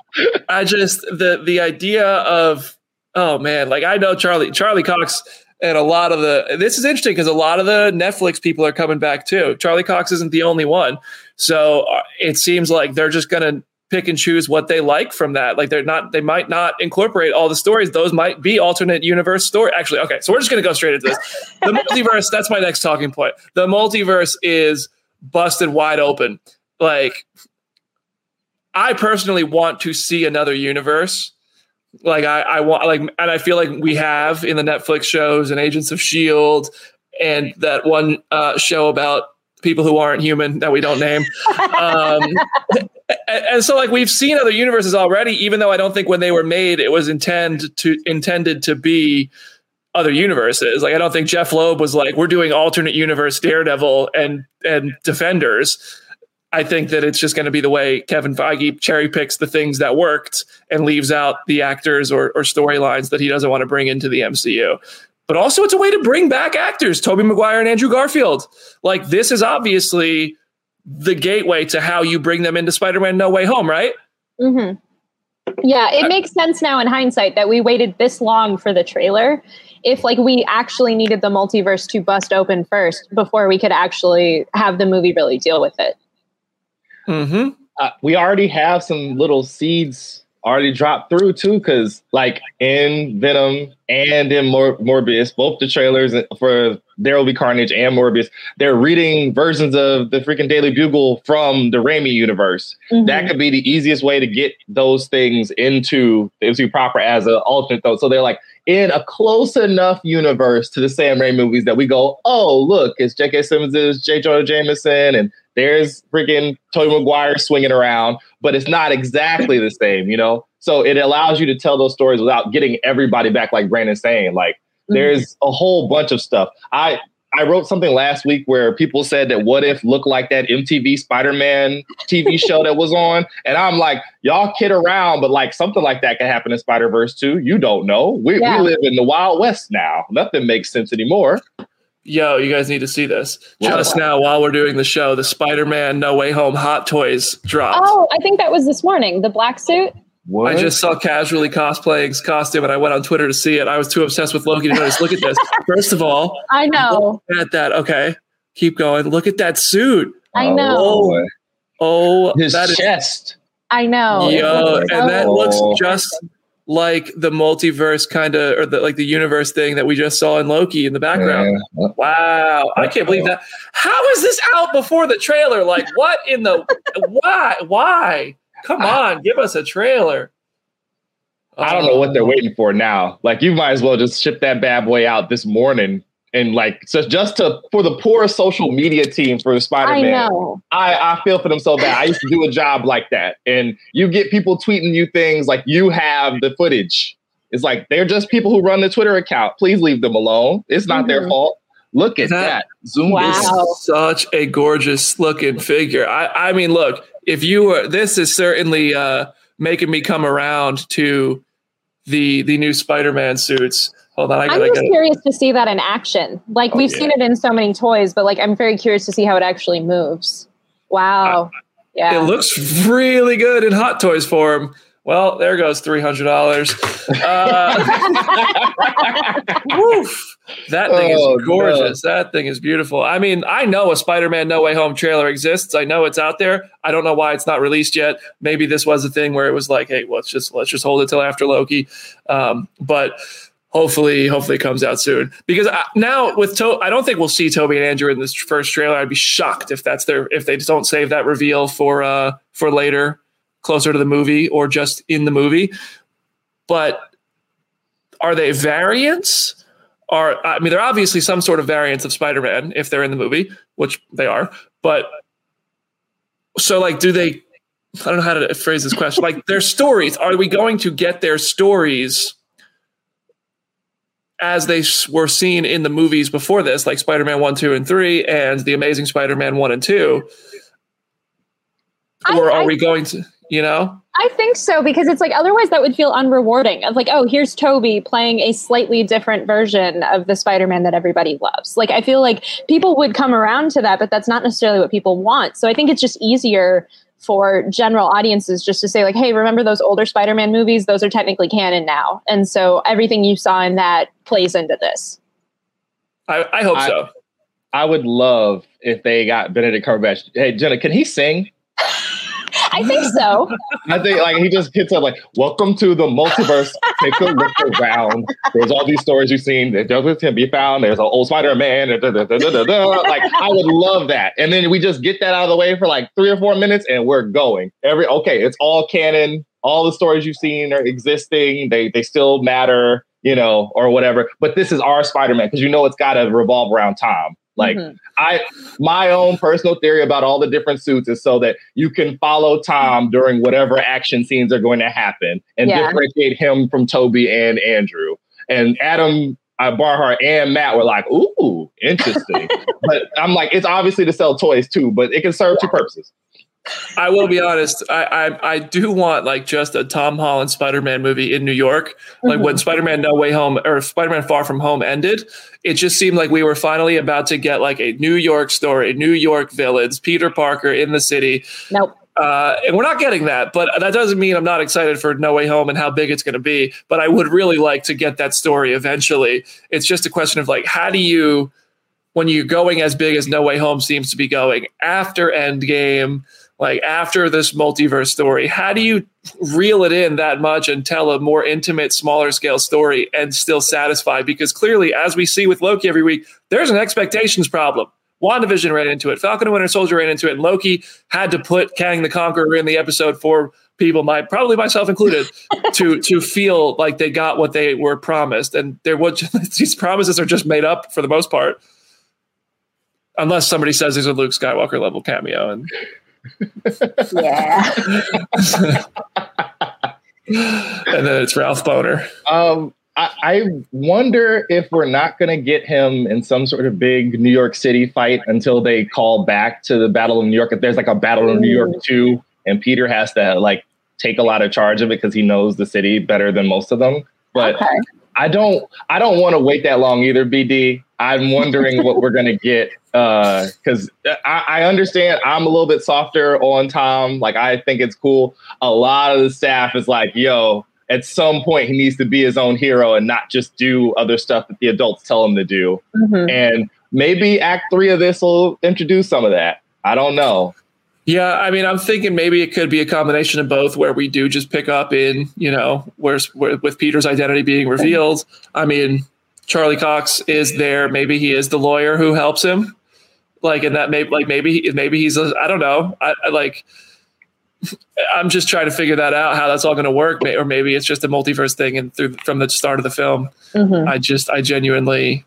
I just the the idea of oh man, like I know Charlie Charlie Cox and a lot of the this is interesting because a lot of the Netflix people are coming back too. Charlie Cox isn't the only one, so uh, it seems like they're just gonna pick and choose what they like from that. Like they're not, they might not incorporate all the stories. Those might be alternate universe story. Actually, okay, so we're just gonna go straight into this. The multiverse. That's my next talking point. The multiverse is busted wide open. Like, I personally want to see another universe. Like I, I want like, and I feel like we have in the Netflix shows and Agents of Shield, and that one uh, show about people who aren't human that we don't name. Um, and, and, so like we've seen other universes already, even though I don't think when they were made it was intended to intended to be other universes. Like I don't think Jeff Loeb was like, we're doing alternate universe Daredevil and and Defenders. I think that it's just going to be the way Kevin Feige cherry picks the things that worked and leaves out the actors or, or storylines that he doesn't want to bring into the MCU but also it's a way to bring back actors, Tobey Maguire and Andrew Garfield. Like this is obviously the gateway to how you bring them into Spider-Man No Way Home, right? Mm-hmm. Yeah, it makes sense now in hindsight that we waited this long for the trailer. If like we actually needed the multiverse to bust open first before we could actually have the movie really deal with it. Mm-hmm. Uh, we already have some little seeds already dropped through too, because like in Venom and in Mor- Morbius, both the trailers for There Will Be Carnage and Morbius, they're reading versions of the freaking Daily Bugle from the Raimi universe. Mm-hmm. That could be the easiest way to get those things into into proper as an alternate though. So they're like in a close enough universe to the Sam Raimi movies that we go, oh look, it's J.K. Simmons, J. Jonah Jameson, and there's freaking Tobey Maguire swinging around, but it's not exactly the same, you know? So it allows you to tell those stories without getting everybody back, like Brandon's saying. Like mm-hmm. there's a whole bunch of stuff. I I wrote something last week where people said that what if looked like that MTV Spider-Man TV show that was on, and I'm like, y'all kid around, but like something like that could happen in Spider Verse too. You don't know. We yeah. we live in the Wild West now. Nothing makes sense anymore yo, you guys need to see this. Just now, while we're doing the show, the Spider Man No Way Home Hot Toys dropped. Oh, I think that was this morning. The black suit. What? I just saw casually cosplaying his costume and I went on Twitter to see it. I was too obsessed with Loki to notice. Look at this. First of all, I know. at that. Okay. Keep going. Look at that suit. I know. Oh, oh his chest. Is, I know. Yo, and that looks oh. just like the multiverse kind of or the like the universe thing that we just saw in Loki in the background. Yeah. Wow, I can't believe that. How is this out before the trailer? Like what in the why why? Come on, give us a trailer. I don't know what they're waiting for now. Like you might as well just ship that bad boy out this morning and like so just to for the poor social media team for Spider-Man. I know. I, I feel for them so bad. I used to do a job like that. And you get people tweeting you things like you have the footage. It's like they're just people who run the Twitter account. Please leave them alone. It's not mm-hmm. their fault. Look at that. that. Zoom wow. such a gorgeous looking figure. I, I mean, look, if you were this is certainly uh making me come around to the the new Spider-Man suits Hold on, I gotta, I'm just curious to see that in action. Like oh, we've yeah. seen it in so many toys, but like I'm very curious to see how it actually moves. Wow. Uh, yeah. It looks really good in Hot Toys form. Well, there goes three hundred dollars. Uh, that thing oh, is gorgeous. No. That thing is beautiful. I mean, I know a Spider-Man No Way Home trailer exists. I know it's out there. I don't know why it's not released yet. Maybe this was a thing where it was like, hey, let's just let's just hold it till after Loki. Um, but hopefully hopefully comes out soon because I, now with to- I don't think we'll see Toby and Andrew in this first trailer. I'd be shocked if that's their if they don't save that reveal for uh for later closer to the movie or just in the movie. But are they variants? Are I mean, they're obviously some sort of variants of Spider-Man if they're in the movie, which they are. But so, like, do they? I don't know how to phrase this question. Like, their stories. Are we going to get their stories? As they were seen in the movies before this, like Spider Man 1, 2, and 3, and The Amazing Spider Man 1 and 2? Or I, are I, we going to, you know? I think so because it's like otherwise that would feel unrewarding. Of like, oh, here's Toby playing a slightly different version of the Spider-Man that everybody loves. Like I feel like people would come around to that, but that's not necessarily what people want. So I think it's just easier for general audiences just to say like hey remember those older spider-man movies? Those are technically canon now. And so everything you saw in that plays into this. I, I hope I, so. I would love if they got benedict cumberbatch. Hey jenna can he sing I think so. I think like he just hits up like, "Welcome to the multiverse. Take a look around. There's all these stories you've seen. There doesn't can be found. There's an old Spider-Man." like I would love that, and then we just get that out of the way for like three or four minutes, and we're going. Every okay, it's all canon. All the stories you've seen are existing. They they still matter, you know, or whatever. But this is our Spider-Man because you know it's got to revolve around Tom. Like mm-hmm. I my own personal theory about all the different suits is so that you can follow Tom during whatever action scenes are going to happen and yeah. differentiate him from Toby and Andrew. And Adam uh, Barnhardt and Matt were like, "Ooh, interesting." but I'm like, it's obviously to sell toys too, but it can serve yeah. two purposes. I will be honest. I, I, I do want like just a Tom Holland Spider Man movie in New York. Like mm-hmm. when Spider Man No Way Home or Spider Man Far From Home ended, it just seemed like we were finally about to get like a New York story, New York villains, Peter Parker in the city. Nope. Uh, and we're not getting that, but that doesn't mean I'm not excited for No Way Home and how big it's going to be. But I would really like to get that story eventually. It's just a question of like, how do you, when you're going as big as No Way Home seems to be going after Endgame, like after this multiverse story how do you reel it in that much and tell a more intimate smaller scale story and still satisfy because clearly as we see with loki every week there's an expectations problem WandaVision ran into it. Falcon and Winter Soldier ran into it. And Loki had to put Kang the Conqueror in the episode for people, my probably myself included, to to feel like they got what they were promised. And there was these promises are just made up for the most part, unless somebody says there's a Luke Skywalker level cameo. And yeah. and then it's Ralph Bohner. Um, I, I wonder if we're not going to get him in some sort of big New York City fight until they call back to the Battle of New York. If there's like a Battle of New York two, and Peter has to like take a lot of charge of it because he knows the city better than most of them. But okay. I don't I don't want to wait that long either, BD. I'm wondering what we're gonna get because uh, I, I, understand I'm a little bit softer on Tom. Like I think it's cool. A lot of the staff is like, yo, at some point he needs to be his own hero and not just do other stuff that the adults tell him to do. Mm-hmm. And maybe Act Three of this will introduce some of that. I don't know. Yeah, I mean, I'm thinking maybe it could be a combination of both, where we do just pick up in, you know, where's where, with Peter's identity being revealed. I mean, Charlie Cox is there. Maybe he is the lawyer who helps him. Like, and that maybe, like, maybe, maybe he's, a, I don't know. I, I like, I'm just trying to figure that out, how that's all going to work, or maybe it's just a multiverse thing. And through from the start of the film, mm-hmm. I just, I genuinely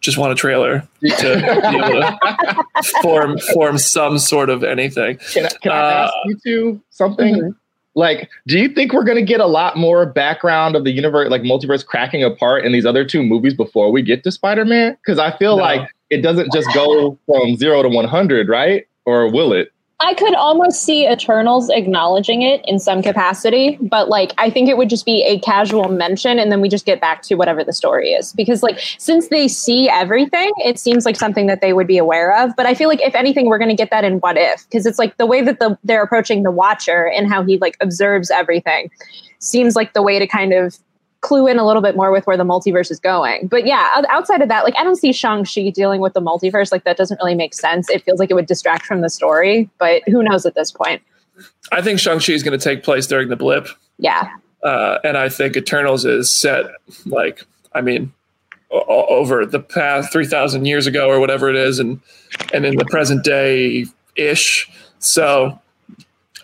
just want a trailer to be able to form form some sort of anything. Can I, can I uh, ask you two something? Mm-hmm. Like, do you think we're going to get a lot more background of the universe, like multiverse cracking apart in these other two movies before we get to Spider Man? Because I feel no. like it doesn't just go from zero to 100, right? Or will it? I could almost see Eternals acknowledging it in some capacity, but like I think it would just be a casual mention and then we just get back to whatever the story is. Because like since they see everything, it seems like something that they would be aware of. But I feel like if anything, we're gonna get that in what if, because it's like the way that the they're approaching the watcher and how he like observes everything seems like the way to kind of clue in a little bit more with where the multiverse is going. But yeah, outside of that, like I don't see Shang-Chi dealing with the multiverse. Like that doesn't really make sense. It feels like it would distract from the story, but who knows at this point. I think Shang-Chi is going to take place during the blip. Yeah. Uh, and I think Eternals is set like, I mean, o- over the past 3,000 years ago or whatever it is, and, and in the present day ish. So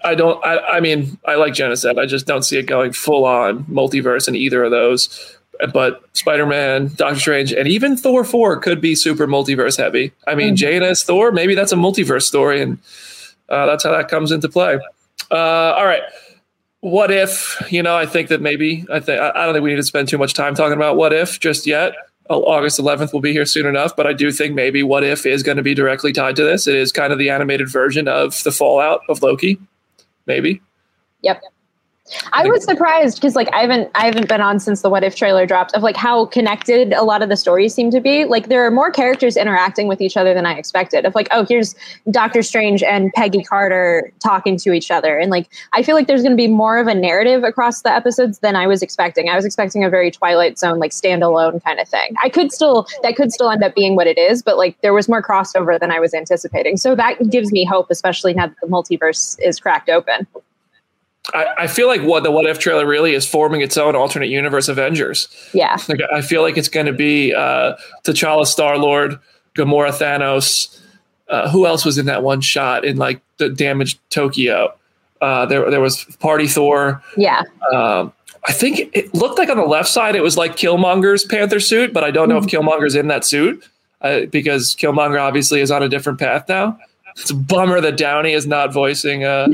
I don't. I, I mean, I like Jenna. I just don't see it going full on multiverse in either of those. But Spider Man, Doctor Strange, and even Thor four could be super multiverse heavy. I mean, mm-hmm. Jane as Thor, maybe that's a multiverse story, and uh, that's how that comes into play. Uh, all right. What if, you know, I think that maybe, I think, I don't think we need to spend too much time talking about what if just yet. August 11th will be here soon enough, but I do think maybe What If is going to be directly tied to this. It is kind of the animated version of the fallout of Loki, maybe. Yep. I was surprised because like I haven't I haven't been on since the What If trailer dropped of like how connected a lot of the stories seem to be. Like there are more characters interacting with each other than I expected. Of like, oh, here's Doctor Strange and Peggy Carter talking to each other. And like I feel like there's gonna be more of a narrative across the episodes than I was expecting. I was expecting a very Twilight Zone, like standalone kind of thing. I could still that could still end up being what it is, but like there was more crossover than I was anticipating. So that gives me hope, especially now that the multiverse is cracked open. I, I, feel like what the What If trailer really is forming its own alternate universe Avengers. Yeah, like I feel like it's going to be uh, T'Challa, Star Lord, Gamora, Thanos. Uh, who else was in that one shot in like the damaged Tokyo? Uh, there, there was Party Thor. Yeah. Um, I think it looked like on the left side it was like Killmonger's Panther suit, but I don't know mm-hmm. if Killmonger's in that suit uh, because Killmonger obviously is on a different path now. It's a bummer that Downey is not voicing uh,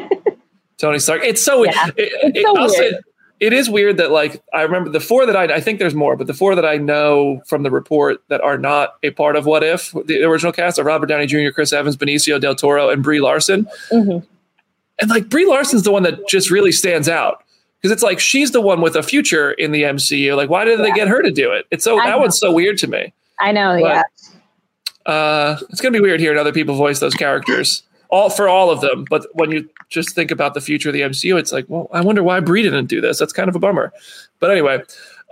Tony Stark. It's so, yeah, it, it's so weird. Say, it is weird that like I remember the four that I I think there's more, but the four that I know from the report that are not a part of What If the original cast are Robert Downey Jr., Chris Evans, Benicio del Toro, and Brie Larson. Mm-hmm. And like Brie Larson's the one that just really stands out because it's like she's the one with a future in the MCU. Like, why did yeah. they get her to do it? It's so I that know. one's so weird to me. I know, but, yeah. Uh, it's gonna be weird hearing other people voice those characters all for all of them. But when you just think about the future of the MCU, it's like, well, I wonder why Brie didn't do this. That's kind of a bummer. But anyway,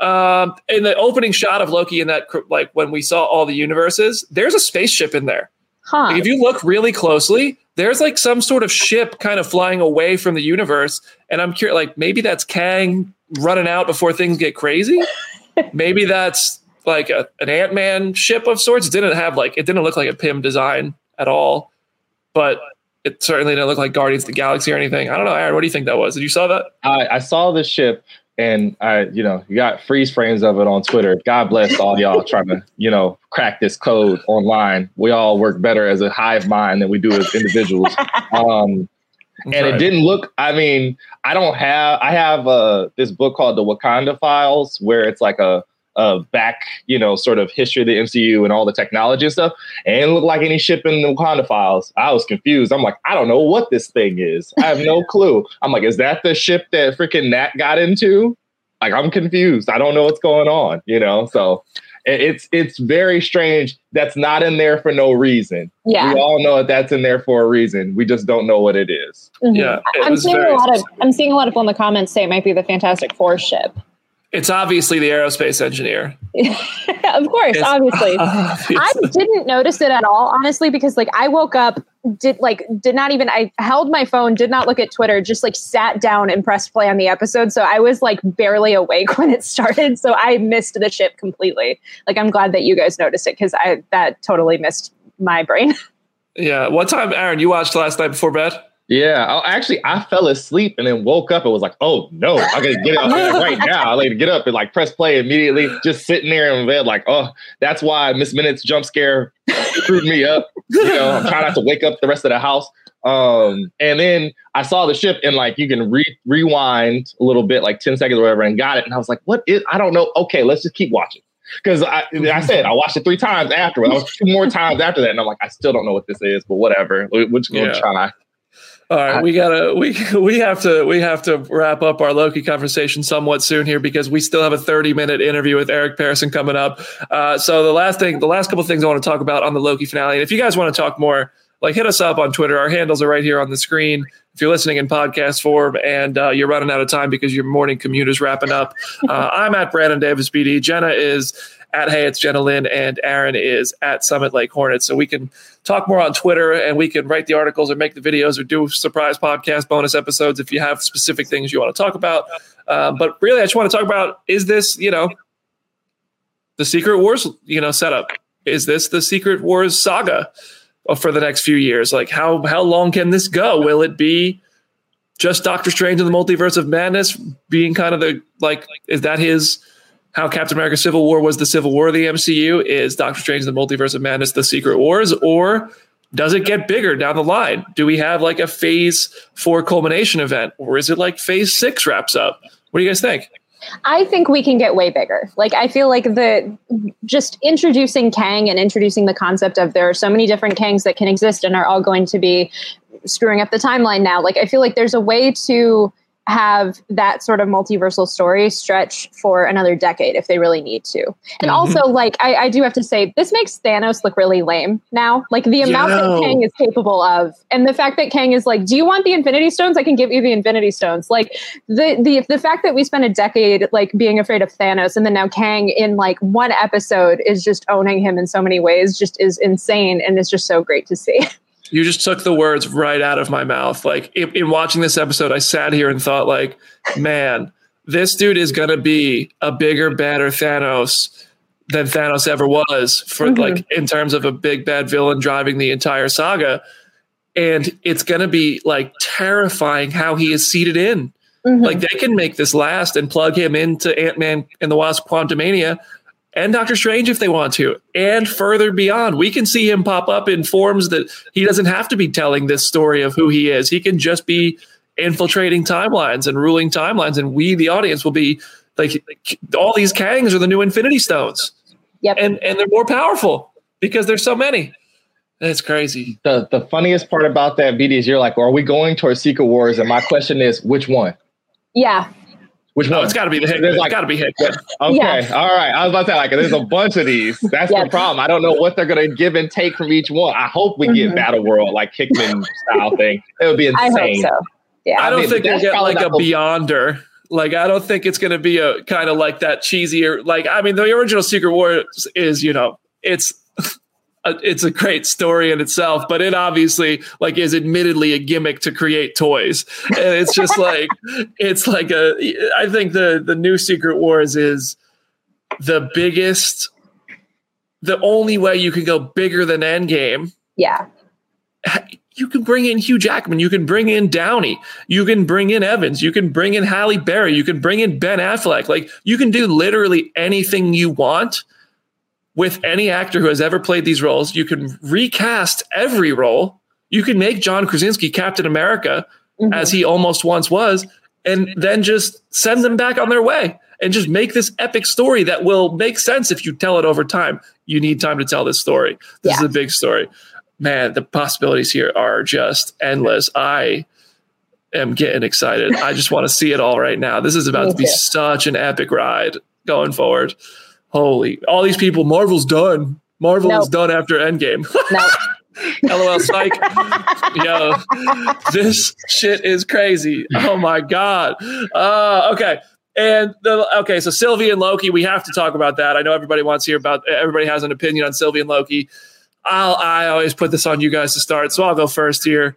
um, in the opening shot of Loki, in that like when we saw all the universes, there's a spaceship in there. Huh. Like, if you look really closely, there's like some sort of ship kind of flying away from the universe, and I'm curious, like maybe that's Kang running out before things get crazy. maybe that's like a, an Ant Man ship of sorts. It didn't have like it didn't look like a Pym design at all but it certainly didn't look like Guardians of the Galaxy or anything. I don't know, Aaron. What do you think that was? Did you saw that? I, I saw the ship, and I, you know, you got freeze frames of it on Twitter. God bless all y'all trying to, you know, crack this code online. We all work better as a hive mind than we do as individuals. Um, and it didn't look. I mean, I don't have. I have uh, this book called the Wakanda Files, where it's like a of back, you know, sort of history of the MCU and all the technology and stuff. And it looked like any ship in the Wakanda files. I was confused. I'm like, I don't know what this thing is. I have no clue. I'm like, is that the ship that freaking Nat got into? Like, I'm confused. I don't know what's going on, you know? So it's it's very strange. That's not in there for no reason. Yeah, we all know that that's in there for a reason. We just don't know what it is. Mm-hmm. Yeah, I'm seeing a lot of I'm seeing a lot of people in the comments say it might be the Fantastic Four ship. It's obviously the aerospace engineer. of course, it's obviously. obviously. I didn't notice it at all, honestly, because like I woke up, did like did not even I held my phone, did not look at Twitter, just like sat down and pressed play on the episode. So I was like barely awake when it started. So I missed the ship completely. Like I'm glad that you guys noticed it because I that totally missed my brain. Yeah. What time, Aaron, you watched last night before bed? Yeah, I, actually, I fell asleep and then woke up and was like, "Oh no, I gotta get up right now!" I like to get up and like press play immediately. Just sitting there in bed, like, "Oh, that's why Miss Minutes jump scare screwed me up." You know, I'm trying not to wake up the rest of the house. Um, and then I saw the ship and like you can re- rewind a little bit, like ten seconds or whatever, and got it. And I was like, "What is?" I don't know. Okay, let's just keep watching because I, I said I watched it three times after. I was two more times after that, and I'm like, I still don't know what this is, but whatever. We're just gonna yeah. try. All right, we gotta we we have to we have to wrap up our Loki conversation somewhat soon here because we still have a 30 minute interview with Eric Pearson coming up. Uh, so the last thing, the last couple things I want to talk about on the Loki finale, and if you guys want to talk more, like hit us up on Twitter. Our handles are right here on the screen. If you're listening in podcast form and uh, you're running out of time because your morning commute is wrapping up, uh, I'm at Brandon Davis BD. Jenna is at Hey, it's Jenna Lynn, and Aaron is at Summit Lake Hornets. So we can talk more on Twitter and we can write the articles or make the videos or do surprise podcast bonus episodes if you have specific things you want to talk about. Uh, but really, I just want to talk about is this, you know, the Secret Wars, you know, setup? Is this the Secret Wars saga Uh, for the next few years? Like, how how long can this go? Will it be just Doctor Strange in the Multiverse of Madness being kind of the like is that his how Captain America Civil War was the Civil War of the MCU? Is Doctor Strange in the Multiverse of Madness the Secret Wars? Or does it get bigger down the line? Do we have like a phase four culmination event? Or is it like phase six wraps up? What do you guys think? I think we can get way bigger. Like I feel like the just introducing Kang and introducing the concept of there are so many different Kangs that can exist and are all going to be screwing up the timeline now. Like I feel like there's a way to have that sort of multiversal story stretch for another decade if they really need to. And mm-hmm. also, like, I, I, do have to say, this makes Thanos look really lame now. Like, the amount Yo. that Kang is capable of, and the fact that Kang is like, Do you want the Infinity Stones? I can give you the Infinity Stones. Like, the, the, the fact that we spent a decade, like, being afraid of Thanos, and then now Kang in like one episode is just owning him in so many ways, just is insane. And it's just so great to see. You just took the words right out of my mouth. Like in, in watching this episode, I sat here and thought, like, man, this dude is gonna be a bigger, badder Thanos than Thanos ever was for mm-hmm. like in terms of a big bad villain driving the entire saga. And it's gonna be like terrifying how he is seated in. Mm-hmm. Like they can make this last and plug him into Ant Man and the Wasp Quantumania and Doctor Strange if they want to, and further beyond. We can see him pop up in forms that he doesn't have to be telling this story of who he is. He can just be infiltrating timelines and ruling timelines, and we, the audience, will be like, all these Kangs are the new Infinity Stones. Yep. And and they're more powerful because there's so many. That's crazy. The the funniest part about that video is you're like, well, are we going towards Secret Wars? And my question is, which one? Yeah. Which one? Oh, it's got to be the Hickman. There's like, got to be Hickman. Okay, yeah. all right. I was about to say like, there's a bunch of these. That's yeah. the problem. I don't know what they're gonna give and take from each one. I hope we mm-hmm. get Battle World like Hickman style thing. It would be insane. I hope so. Yeah. I don't I mean, think we'll get like a Beyonder. Like I don't think it's going to be a kind of like that cheesier. Like I mean, the original Secret Wars is you know it's a, it's a great story in itself, but it obviously like is admittedly a gimmick to create toys. And it's just like it's like a I think the the new Secret Wars is the biggest the only way you can go bigger than Endgame. Yeah. You can bring in Hugh Jackman, you can bring in Downey, you can bring in Evans, you can bring in Halle Berry, you can bring in Ben Affleck. Like you can do literally anything you want with any actor who has ever played these roles. You can recast every role. You can make John Krasinski Captain America mm-hmm. as he almost once was, and then just send them back on their way and just make this epic story that will make sense if you tell it over time. You need time to tell this story. This yeah. is a big story. Man, the possibilities here are just endless. I am getting excited. I just want to see it all right now. This is about to be such an epic ride going forward. Holy, all these people, Marvel's done. Marvel nope. is done after Endgame. Nope. LOL psych. Yo, this shit is crazy. Oh my god. Uh, okay. And the, okay, so Sylvie and Loki, we have to talk about that. I know everybody wants to hear about. Everybody has an opinion on Sylvie and Loki. I'll, I always put this on you guys to start, so I'll go first here.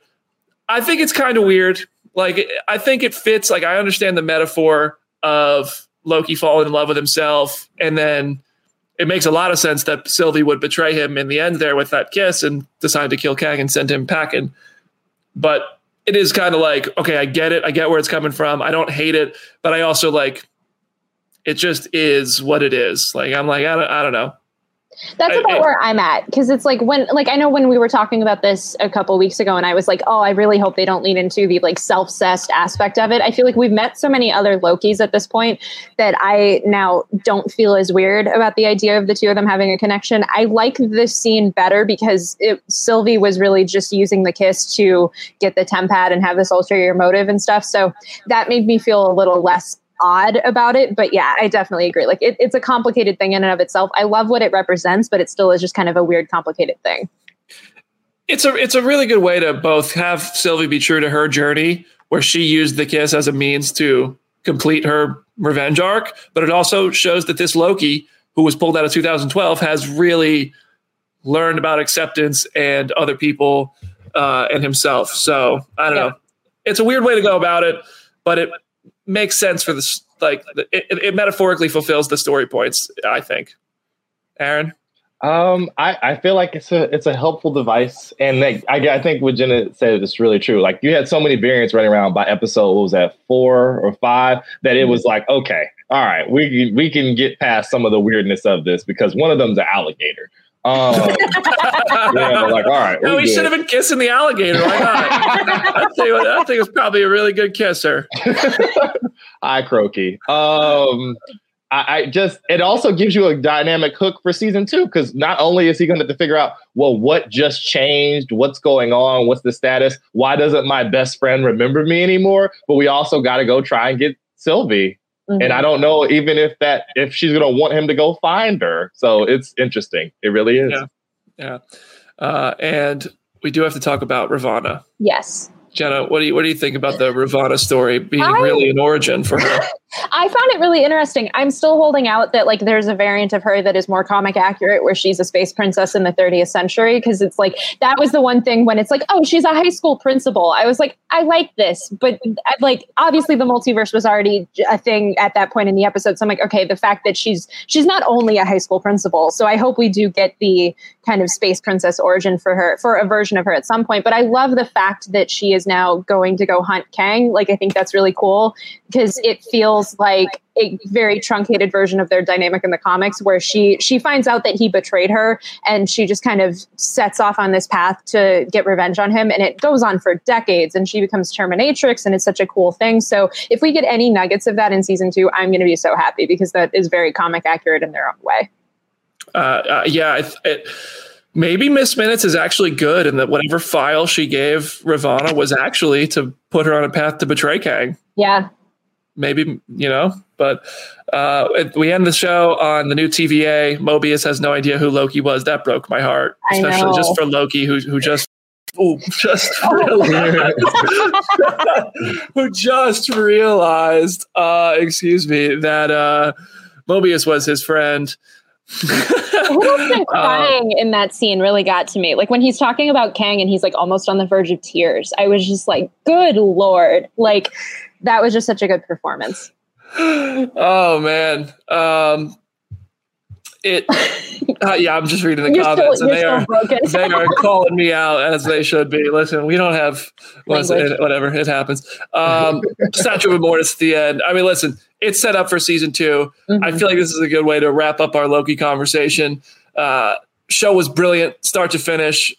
I think it's kind of weird. Like, I think it fits. Like, I understand the metaphor of Loki falling in love with himself, and then it makes a lot of sense that Sylvie would betray him in the end there with that kiss and decide to kill Kang and send him packing. But it is kind of like, okay, I get it. I get where it's coming from. I don't hate it, but I also like it just is what it is. Like I'm like, I don't, I don't know. That's about I, where I'm at because it's like when like I know when we were talking about this a couple weeks ago and I was like, "Oh, I really hope they don't lean into the like selfcest aspect of it." I feel like we've met so many other Lokis at this point that I now don't feel as weird about the idea of the two of them having a connection. I like this scene better because it, Sylvie was really just using the kiss to get the tempad and have this ulterior motive and stuff. So that made me feel a little less odd about it. But yeah, I definitely agree. Like it, it's a complicated thing in and of itself. I love what it represents, but it still is just kind of a weird, complicated thing. It's a it's a really good way to both have Sylvie be true to her journey, where she used the kiss as a means to complete her revenge arc, but it also shows that this Loki, who was pulled out of 2012, has really learned about acceptance and other people uh, and himself. So I don't yeah. know. It's a weird way to go about it, but it makes sense for this. Like it, it metaphorically fulfills the story points. I think. Aaron. Um, I, I feel like it's a it's a helpful device, and like, I I think what Jenna said is really true. Like you had so many variants running around by episode, what was that four or five? That it was like, okay, all right, we we can get past some of the weirdness of this because one of them's an alligator. Um, yeah, like, all right, no, we should have been kissing the alligator. Why not? I think I think it's probably a really good kisser. I Croaky. Um, I, I, just it also gives you a dynamic hook for season two because not only is he going to have to figure out well what just changed, what's going on, what's the status, why doesn't my best friend remember me anymore, but we also got to go try and get Sylvie. Mm-hmm. And I don't know even if that if she's going to want him to go find her. So it's interesting. It really is. Yeah, yeah. Uh, and we do have to talk about Ravonna. Yes. Jenna, what do you what do you think about the Ravonna story being I, really an origin for her? I found it really interesting. I'm still holding out that like there's a variant of her that is more comic accurate where she's a space princess in the 30th century because it's like that was the one thing when it's like oh she's a high school principal. I was like I like this, but uh, like obviously the multiverse was already a thing at that point in the episode. So I'm like okay, the fact that she's she's not only a high school principal. So I hope we do get the kind of space princess origin for her for a version of her at some point. But I love the fact that she is now going to go hunt Kang. Like I think that's really cool because it feels like a very truncated version of their dynamic in the comics where she she finds out that he betrayed her and she just kind of sets off on this path to get revenge on him and it goes on for decades and she becomes terminatrix and it's such a cool thing. So if we get any nuggets of that in season two i'm going to be so happy because that is very comic accurate in their own way. Uh, uh, yeah, it, it, maybe Miss Minutes is actually good, and that whatever file she gave Ravonna was actually to put her on a path to betray Kang. Yeah, maybe you know. But uh, we end the show on the new TVA. Mobius has no idea who Loki was. That broke my heart, especially just for Loki, who who just who just realized, who just realized, uh, excuse me, that uh, Mobius was his friend. Hiddleston crying um, in that scene really got to me. Like when he's talking about Kang and he's like almost on the verge of tears. I was just like, good lord. Like that was just such a good performance. Oh man. Um it uh, yeah i'm just reading the you're comments still, and they are they are calling me out as they should be. Listen we don't have listen, whatever it happens. Um statue of immortus at the end. I mean listen it's set up for season 2 mm-hmm. i feel like this is a good way to wrap up our loki conversation. Uh show was brilliant start to finish.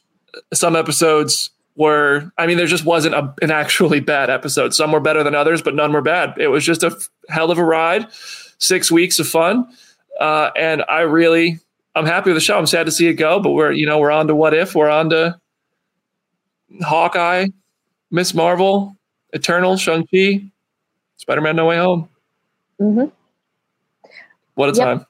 Some episodes were i mean there just wasn't a, an actually bad episode some were better than others but none were bad it was just a hell of a ride six weeks of fun uh, and I really, I'm happy with the show. I'm sad to see it go, but we're, you know, we're on to what if, we're on to Hawkeye, Ms. Marvel, Eternal, Shang-Chi, Spider-Man No Way Home. Mm-hmm. What a yep. time.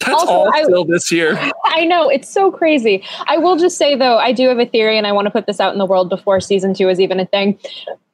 That's also, all still I, this year. I know. It's so crazy. I will just say, though, I do have a theory and I want to put this out in the world before season two is even a thing.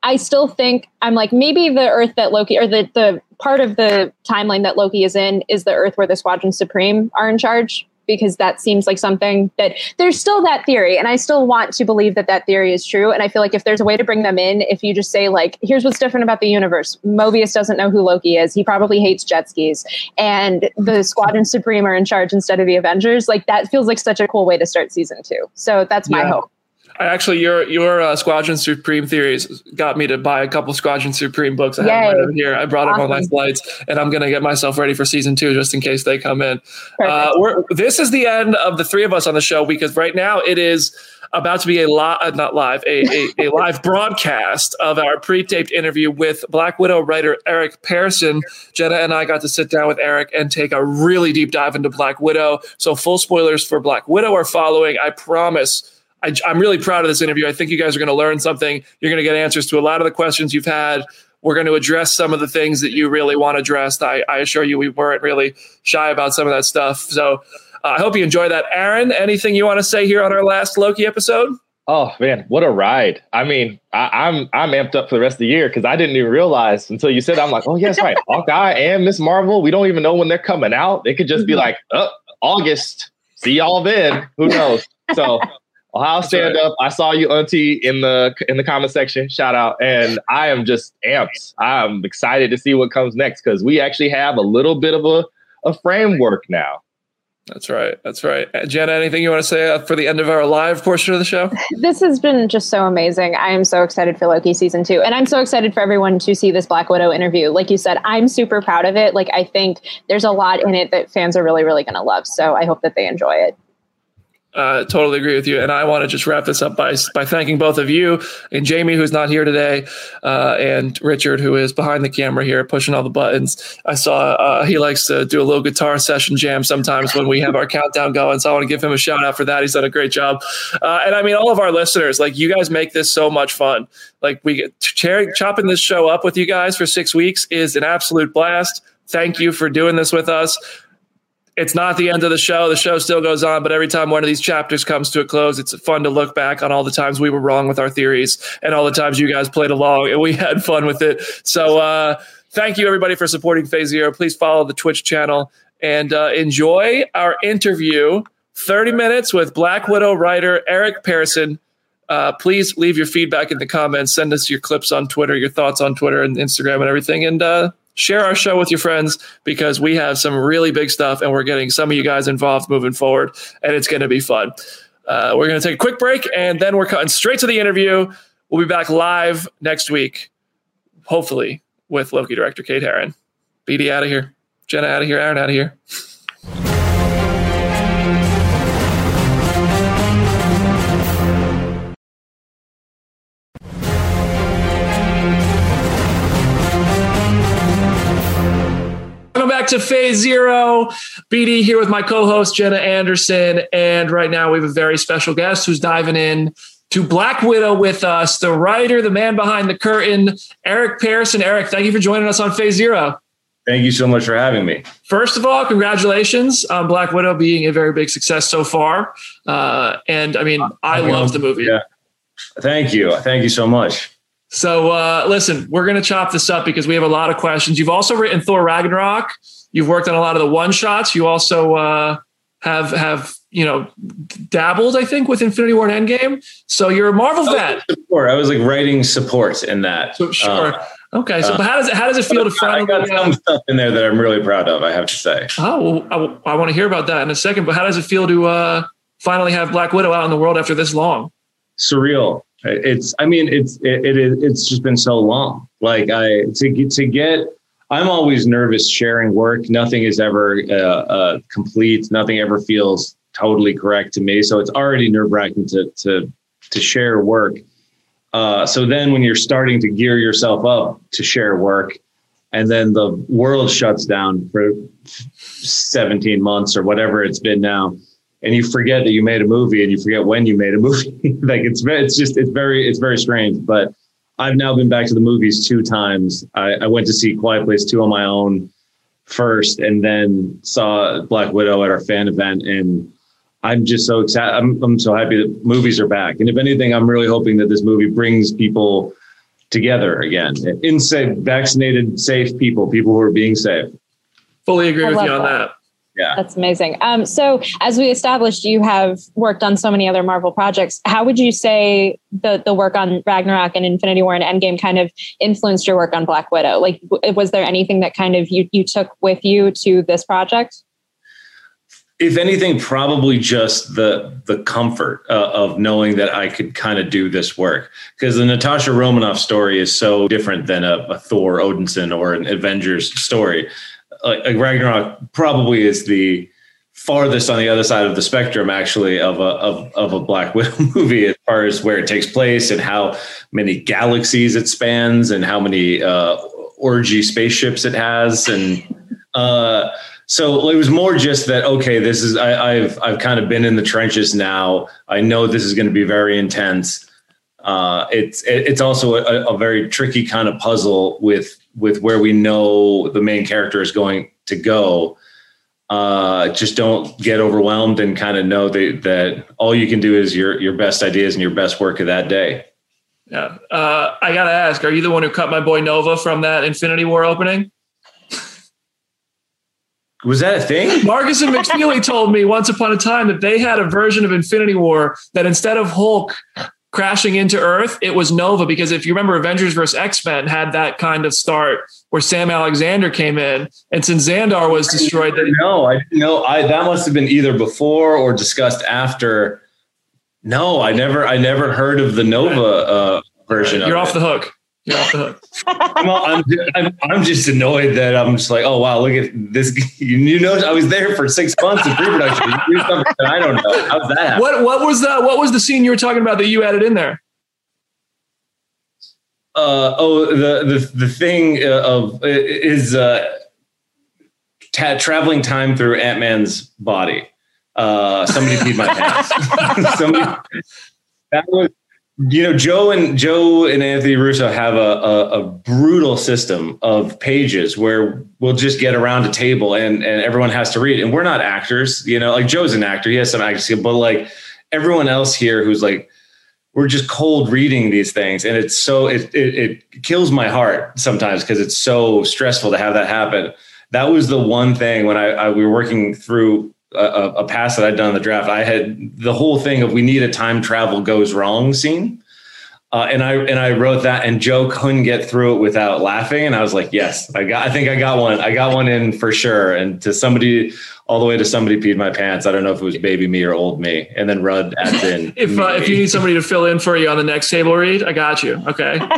I still think I'm like maybe the Earth that Loki or the the part of the timeline that Loki is in is the Earth where the Squadron Supreme are in charge because that seems like something that there's still that theory and I still want to believe that that theory is true and I feel like if there's a way to bring them in if you just say like here's what's different about the universe. Mobius doesn't know who Loki is. He probably hates jet skis and the Squadron Supreme are in charge instead of the Avengers like that feels like such a cool way to start season 2 so that's my yeah. hope actually, your your uh, Squadron Supreme theories got me to buy a couple Squadron Supreme books. I have them here. I brought awesome. them on my flights, and I'm going to get myself ready for season two just in case they come in. Uh, this is the end of the three of us on the show because right now it is about to be a lot, uh, not live, a, a, a live broadcast of our pre-taped interview with Black Widow writer Eric Pearson. Jenna and I got to sit down with Eric and take a really deep dive into Black Widow. So full spoilers for Black Widow are following. I promise I, am really proud of this interview. I think you guys are going to learn something. You're going to get answers to a lot of the questions you've had. We're going to address some of the things that you really want addressed. I, I assure you, we weren't really shy about some of that stuff. So uh, I hope you enjoy that. Aaron, anything you want to say here on our last Loki episode? Oh man, what a ride! I mean, I, am I'm, I'm amped up for the rest of the year because I didn't even realize until you said I'm like, oh yes, right, Hawkeye and Ms. Marvel. We don't even know when they're coming out. They could just be mm-hmm. like, oh, August. See y'all then. Who knows? So Ohio That's stand right. up. I saw you, Auntie, in the in the comment section. Shout out, and I am just amped. I'm excited to see what comes next because we actually have a little bit of a a framework now. That's right. That's right. Uh, Jenna, anything you want to say uh, for the end of our live portion of the show? This has been just so amazing. I am so excited for Loki season two. And I'm so excited for everyone to see this Black Widow interview. Like you said, I'm super proud of it. Like, I think there's a lot in it that fans are really, really going to love. So I hope that they enjoy it. Uh, totally agree with you. And I want to just wrap this up by by thanking both of you and Jamie, who's not here today, uh, and Richard, who is behind the camera here, pushing all the buttons. I saw uh, he likes to do a little guitar session jam sometimes when we have our countdown going. So I want to give him a shout out for that. He's done a great job. Uh, and I mean, all of our listeners, like you guys make this so much fun. Like we get ch- chopping this show up with you guys for six weeks is an absolute blast. Thank you for doing this with us it's not the end of the show. The show still goes on, but every time one of these chapters comes to a close, it's fun to look back on all the times we were wrong with our theories and all the times you guys played along and we had fun with it. So, uh, thank you everybody for supporting Phase Zero. Please follow the Twitch channel and uh, enjoy our interview 30 minutes with Black Widow writer Eric Pearson. Uh, please leave your feedback in the comments. Send us your clips on Twitter, your thoughts on Twitter and Instagram and everything. And uh, share our show with your friends because we have some really big stuff and we're getting some of you guys involved moving forward and it's going to be fun. Uh, we're going to take a quick break and then we're cutting straight to the interview. We'll be back live next week, hopefully, with Loki director Kate Herron. BD out of here. Jenna out of here. Aaron out of here. Back to Phase Zero. BD here with my co-host Jenna Anderson, and right now we have a very special guest who's diving in to Black Widow with us, the writer, the man behind the curtain, Eric Pearson. Eric, thank you for joining us on Phase Zero. Thank you so much for having me. First of all, congratulations on Black Widow being a very big success so far. Uh, and I mean, I love the movie. Yeah. Thank you. Thank you so much. So uh, listen, we're going to chop this up because we have a lot of questions. You've also written Thor Ragnarok. You've worked on a lot of the one shots. You also uh, have have you know dabbled, I think, with Infinity War and Endgame. So you're a Marvel vet. Support. I was like writing support in that. So, sure. Uh, okay. So, but how does it how does it feel to finally? I got some uh, stuff in there that I'm really proud of. I have to say. Oh, well, I, I want to hear about that in a second. But how does it feel to uh, finally have Black Widow out in the world after this long? Surreal it's i mean it's it, it it's just been so long. Like i to get, to get i'm always nervous sharing work. Nothing is ever uh, uh, complete. Nothing ever feels totally correct to me. So it's already nerve-wracking to to to share work. Uh, so then when you're starting to gear yourself up to share work and then the world shuts down for 17 months or whatever it's been now and you forget that you made a movie and you forget when you made a movie. like it's very, it's just, it's very, it's very strange. But I've now been back to the movies two times. I, I went to see Quiet Place 2 on my own first and then saw Black Widow at our fan event. And I'm just so excited. I'm, I'm so happy that movies are back. And if anything, I'm really hoping that this movie brings people together again. In safe, vaccinated, safe people, people who are being safe. Fully agree with you on that. that. Yeah. That's amazing. Um, so as we established, you have worked on so many other Marvel projects. How would you say the the work on Ragnarok and Infinity War and Endgame kind of influenced your work on Black Widow? Like, was there anything that kind of you you took with you to this project? If anything, probably just the the comfort uh, of knowing that I could kind of do this work because the Natasha Romanoff story is so different than a, a Thor Odinson or an Avengers story like, like Ragnarok probably is the farthest on the other side of the spectrum actually of a of, of a Black Widow movie as far as where it takes place and how many galaxies it spans and how many uh, orgy spaceships it has. And uh, so it was more just that okay this is I, have I've kind of been in the trenches now. I know this is going to be very intense uh, it's it's also a, a very tricky kind of puzzle with with where we know the main character is going to go. Uh, just don't get overwhelmed and kind of know that, that all you can do is your your best ideas and your best work of that day. Yeah, uh, I gotta ask: Are you the one who cut my boy Nova from that Infinity War opening? Was that a thing? Markus and McFeely told me once upon a time that they had a version of Infinity War that instead of Hulk crashing into Earth, it was Nova because if you remember, Avengers vs X Men had that kind of start where Sam Alexander came in, and since Xandar was destroyed, No, I no, I that must have been either before or discussed after. No, I never, I never heard of the Nova uh, version. you're of off it. the hook. You're off the hook. I'm, I'm, I'm, I'm just annoyed that I'm just like, oh wow, look at this. You, you know, I was there for six months in pre-production. You do something I don't know. How's that? happen? What what was the what was the scene you were talking about that you added in there? uh, oh, the the the thing uh, of is uh, ta- traveling time through Ant Man's body. Uh, somebody peed my pants. somebody, that was, you know, Joe and Joe and Anthony Russo have a, a, a brutal system of pages where we'll just get around a table and and everyone has to read. And we're not actors, you know. Like Joe's an actor; he has some acting but like everyone else here who's like we're just cold reading these things and it's so it it, it kills my heart sometimes because it's so stressful to have that happen that was the one thing when i, I we were working through a, a pass that i'd done in the draft i had the whole thing of we need a time travel goes wrong scene uh, and I and I wrote that, and Joe couldn't get through it without laughing, and I was like, "Yes, I got. I think I got one. I got one in for sure." And to somebody, all the way to somebody peed my pants. I don't know if it was baby me or old me, and then Rudd adds in. If uh, if you need somebody to fill in for you on the next table read, I got you. Okay.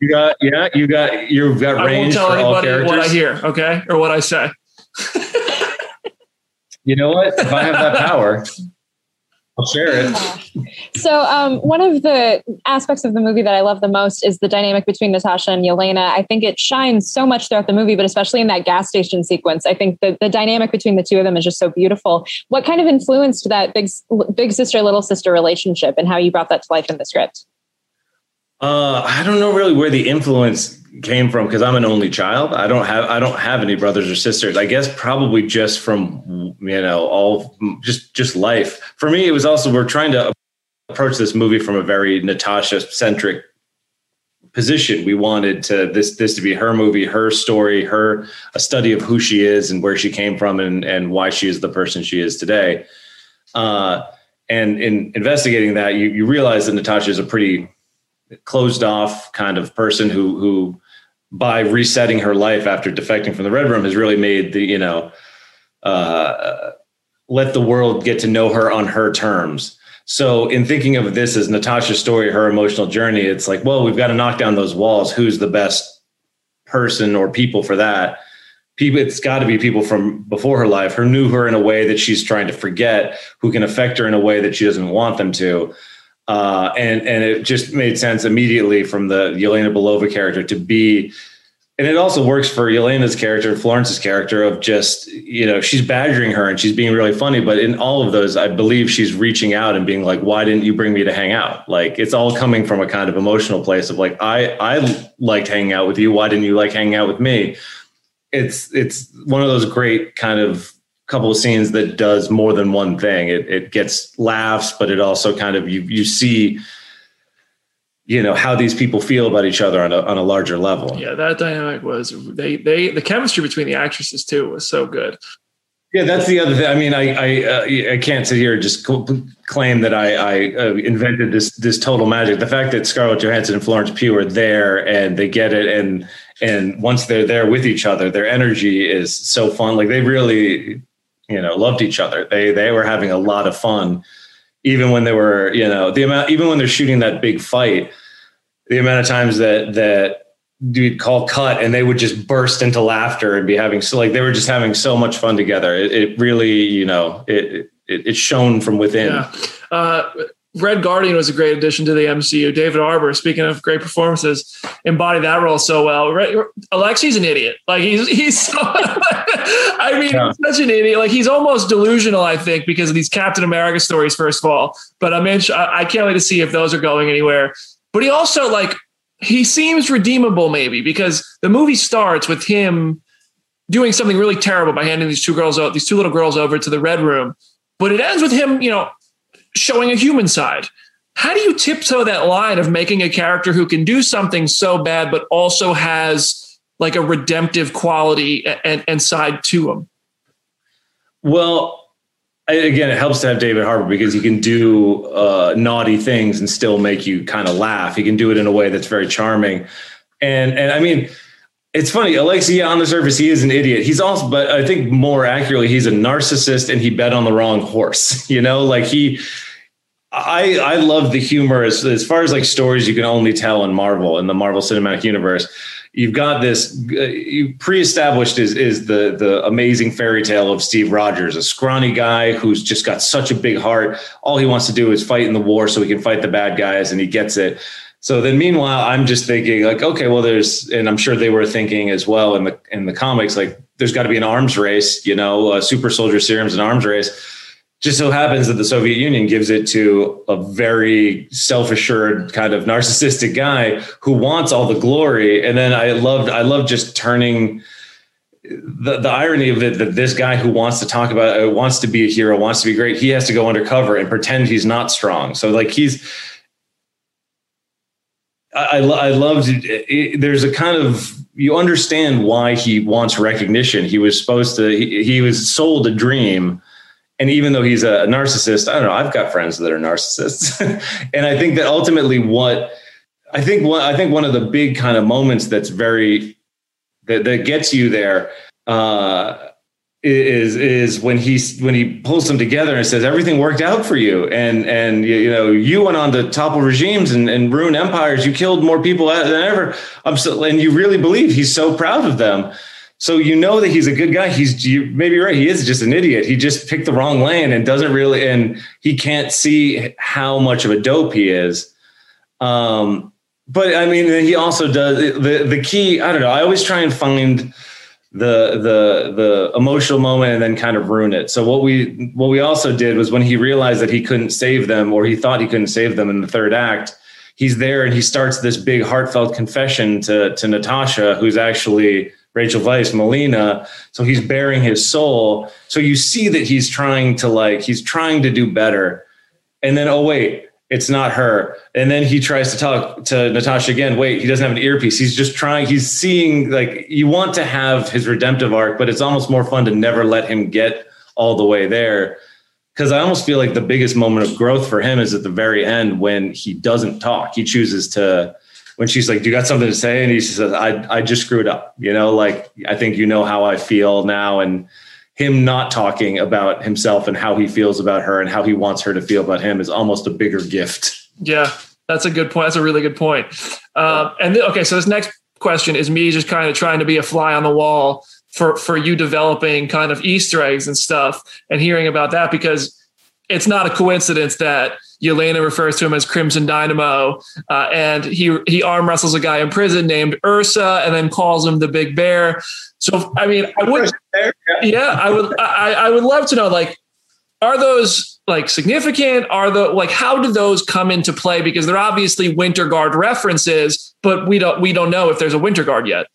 You got yeah, you got you've got I won't range tell anybody characters. what I hear, okay, or what I say. You know what? If I have that power, I'll share it. So, um, one of the aspects of the movie that I love the most is the dynamic between Natasha and Yelena. I think it shines so much throughout the movie, but especially in that gas station sequence. I think the, the dynamic between the two of them is just so beautiful. What kind of influenced that big big sister little sister relationship, and how you brought that to life in the script? Uh, I don't know really where the influence came from because I'm an only child. I don't have I don't have any brothers or sisters. I guess probably just from you know all just just life. For me, it was also we're trying to approach this movie from a very Natasha centric position. We wanted to this this to be her movie, her story, her a study of who she is and where she came from and and why she is the person she is today. Uh, and in investigating that, you you realize that Natasha is a pretty closed off kind of person who who by resetting her life after defecting from the red room has really made the you know uh, let the world get to know her on her terms. So in thinking of this as natasha's story her emotional journey it's like well we've got to knock down those walls. Who's the best person or people for that? People it's got to be people from before her life who knew her in a way that she's trying to forget who can affect her in a way that she doesn't want them to uh, and and it just made sense immediately from the Yelena Belova character to be, and it also works for Yelena's character, Florence's character of just you know she's badgering her and she's being really funny, but in all of those, I believe she's reaching out and being like, "Why didn't you bring me to hang out?" Like it's all coming from a kind of emotional place of like, "I I liked hanging out with you. Why didn't you like hanging out with me?" It's it's one of those great kind of couple of scenes that does more than one thing. It it gets laughs, but it also kind of you you see, you know, how these people feel about each other on a on a larger level. Yeah, that dynamic was they they the chemistry between the actresses too was so good. Yeah, that's the other thing. I mean, I I, uh, I can't sit here and just claim that I, I uh, invented this this total magic. The fact that Scarlett Johansson and Florence Pugh are there and they get it, and and once they're there with each other, their energy is so fun. Like they really, you know, loved each other. They they were having a lot of fun, even when they were, you know, the amount even when they're shooting that big fight, the amount of times that that we'd call cut and they would just burst into laughter and be having so like they were just having so much fun together. It, it really, you know, it, it it shone from within. Yeah. Uh, Red Guardian was a great addition to the MCU. David Harbour, speaking of great performances, embodied that role so well. Red, Alexei's an idiot. Like he's he's so, I mean, Yeah. such an idiot. Like he's almost delusional, I think, because of these Captain America stories, first of all. But I mean, I I can't wait to see if those are going anywhere. But he also like he seems redeemable, maybe, because the movie starts with him doing something really terrible by handing these two girls out, these two little girls over to the red room. But it ends with him, you know, showing a human side. How do you tiptoe that line of making a character who can do something so bad, but also has like a redemptive quality and, and side to him? Well, again, it helps to have David Harbour because he can do uh, naughty things and still make you kind of laugh. He can do it in a way that's very charming, and and I mean, it's funny. Alexei, yeah, on the surface, he is an idiot. He's also, but I think more accurately, he's a narcissist, and he bet on the wrong horse. You know, like he. I I love the humor as as far as like stories you can only tell in Marvel in the Marvel Cinematic Universe you've got this uh, you pre-established is is the the amazing fairy tale of Steve Rogers, a scrawny guy who's just got such a big heart. All he wants to do is fight in the war so he can fight the bad guys, and he gets it. So then, meanwhile, I'm just thinking like, okay, well, there's, and I'm sure they were thinking as well in the in the comics, like there's got to be an arms race, you know, super soldier serum's an arms race just so happens that the Soviet Union gives it to a very self-assured kind of narcissistic guy who wants all the glory. And then I loved I love just turning the, the irony of it that this guy who wants to talk about it, wants to be a hero, wants to be great, he has to go undercover and pretend he's not strong. So like he's I, I loved it. There's a kind of you understand why he wants recognition. He was supposed to. He, he was sold a dream and even though he's a narcissist, I don't know. I've got friends that are narcissists, and I think that ultimately, what I think, one, I think one of the big kind of moments that's very that, that gets you there uh, is is when he when he pulls them together and says everything worked out for you, and and you, you know you went on to topple regimes and, and ruin empires. You killed more people than ever. I'm so, and you really believe he's so proud of them so you know that he's a good guy. He's you maybe right. He is just an idiot. He just picked the wrong lane and doesn't really, and he can't see how much of a dope he is. Um, but I mean, he also does the the key. I don't know. I always try and find the the the emotional moment and then kind of ruin it. So what we what we also did was when he realized that he couldn't save them or he thought he couldn't save them in the third act, he's there and he starts this big heartfelt confession to to Natasha, who's actually Rachel Weisz, Melina. So he's bearing his soul. So you see that he's trying to like, he's trying to do better. And then, oh, wait, it's not her. And then he tries to talk to Natasha again. Wait, he doesn't have an earpiece. He's just trying, he's seeing like you want to have his redemptive arc, but it's almost more fun to never let him get all the way there. Cause I almost feel like the biggest moment of growth for him is at the very end when he doesn't talk. He chooses to when she's like, "Do you got something to say?" and he says, "I I just screwed up." You know, like I think you know how I feel now, and him not talking about himself and how he feels about her and how he wants her to feel about him is almost a bigger gift. Yeah, that's a good point. That's a really good point. Um, and th- okay, so this next question is me just kind of trying to be a fly on the wall for for you developing kind of Easter eggs and stuff and hearing about that because it's not a coincidence that Yelena refers to him as Crimson Dynamo, uh, and he he arm wrestles a guy in prison named Ursa, and then calls him the Big Bear. So I mean, I would, yeah, I would, I, I would love to know, like, are those like significant? Are the like how do those come into play? Because they're obviously Winter Guard references, but we don't we don't know if there's a Winter Guard yet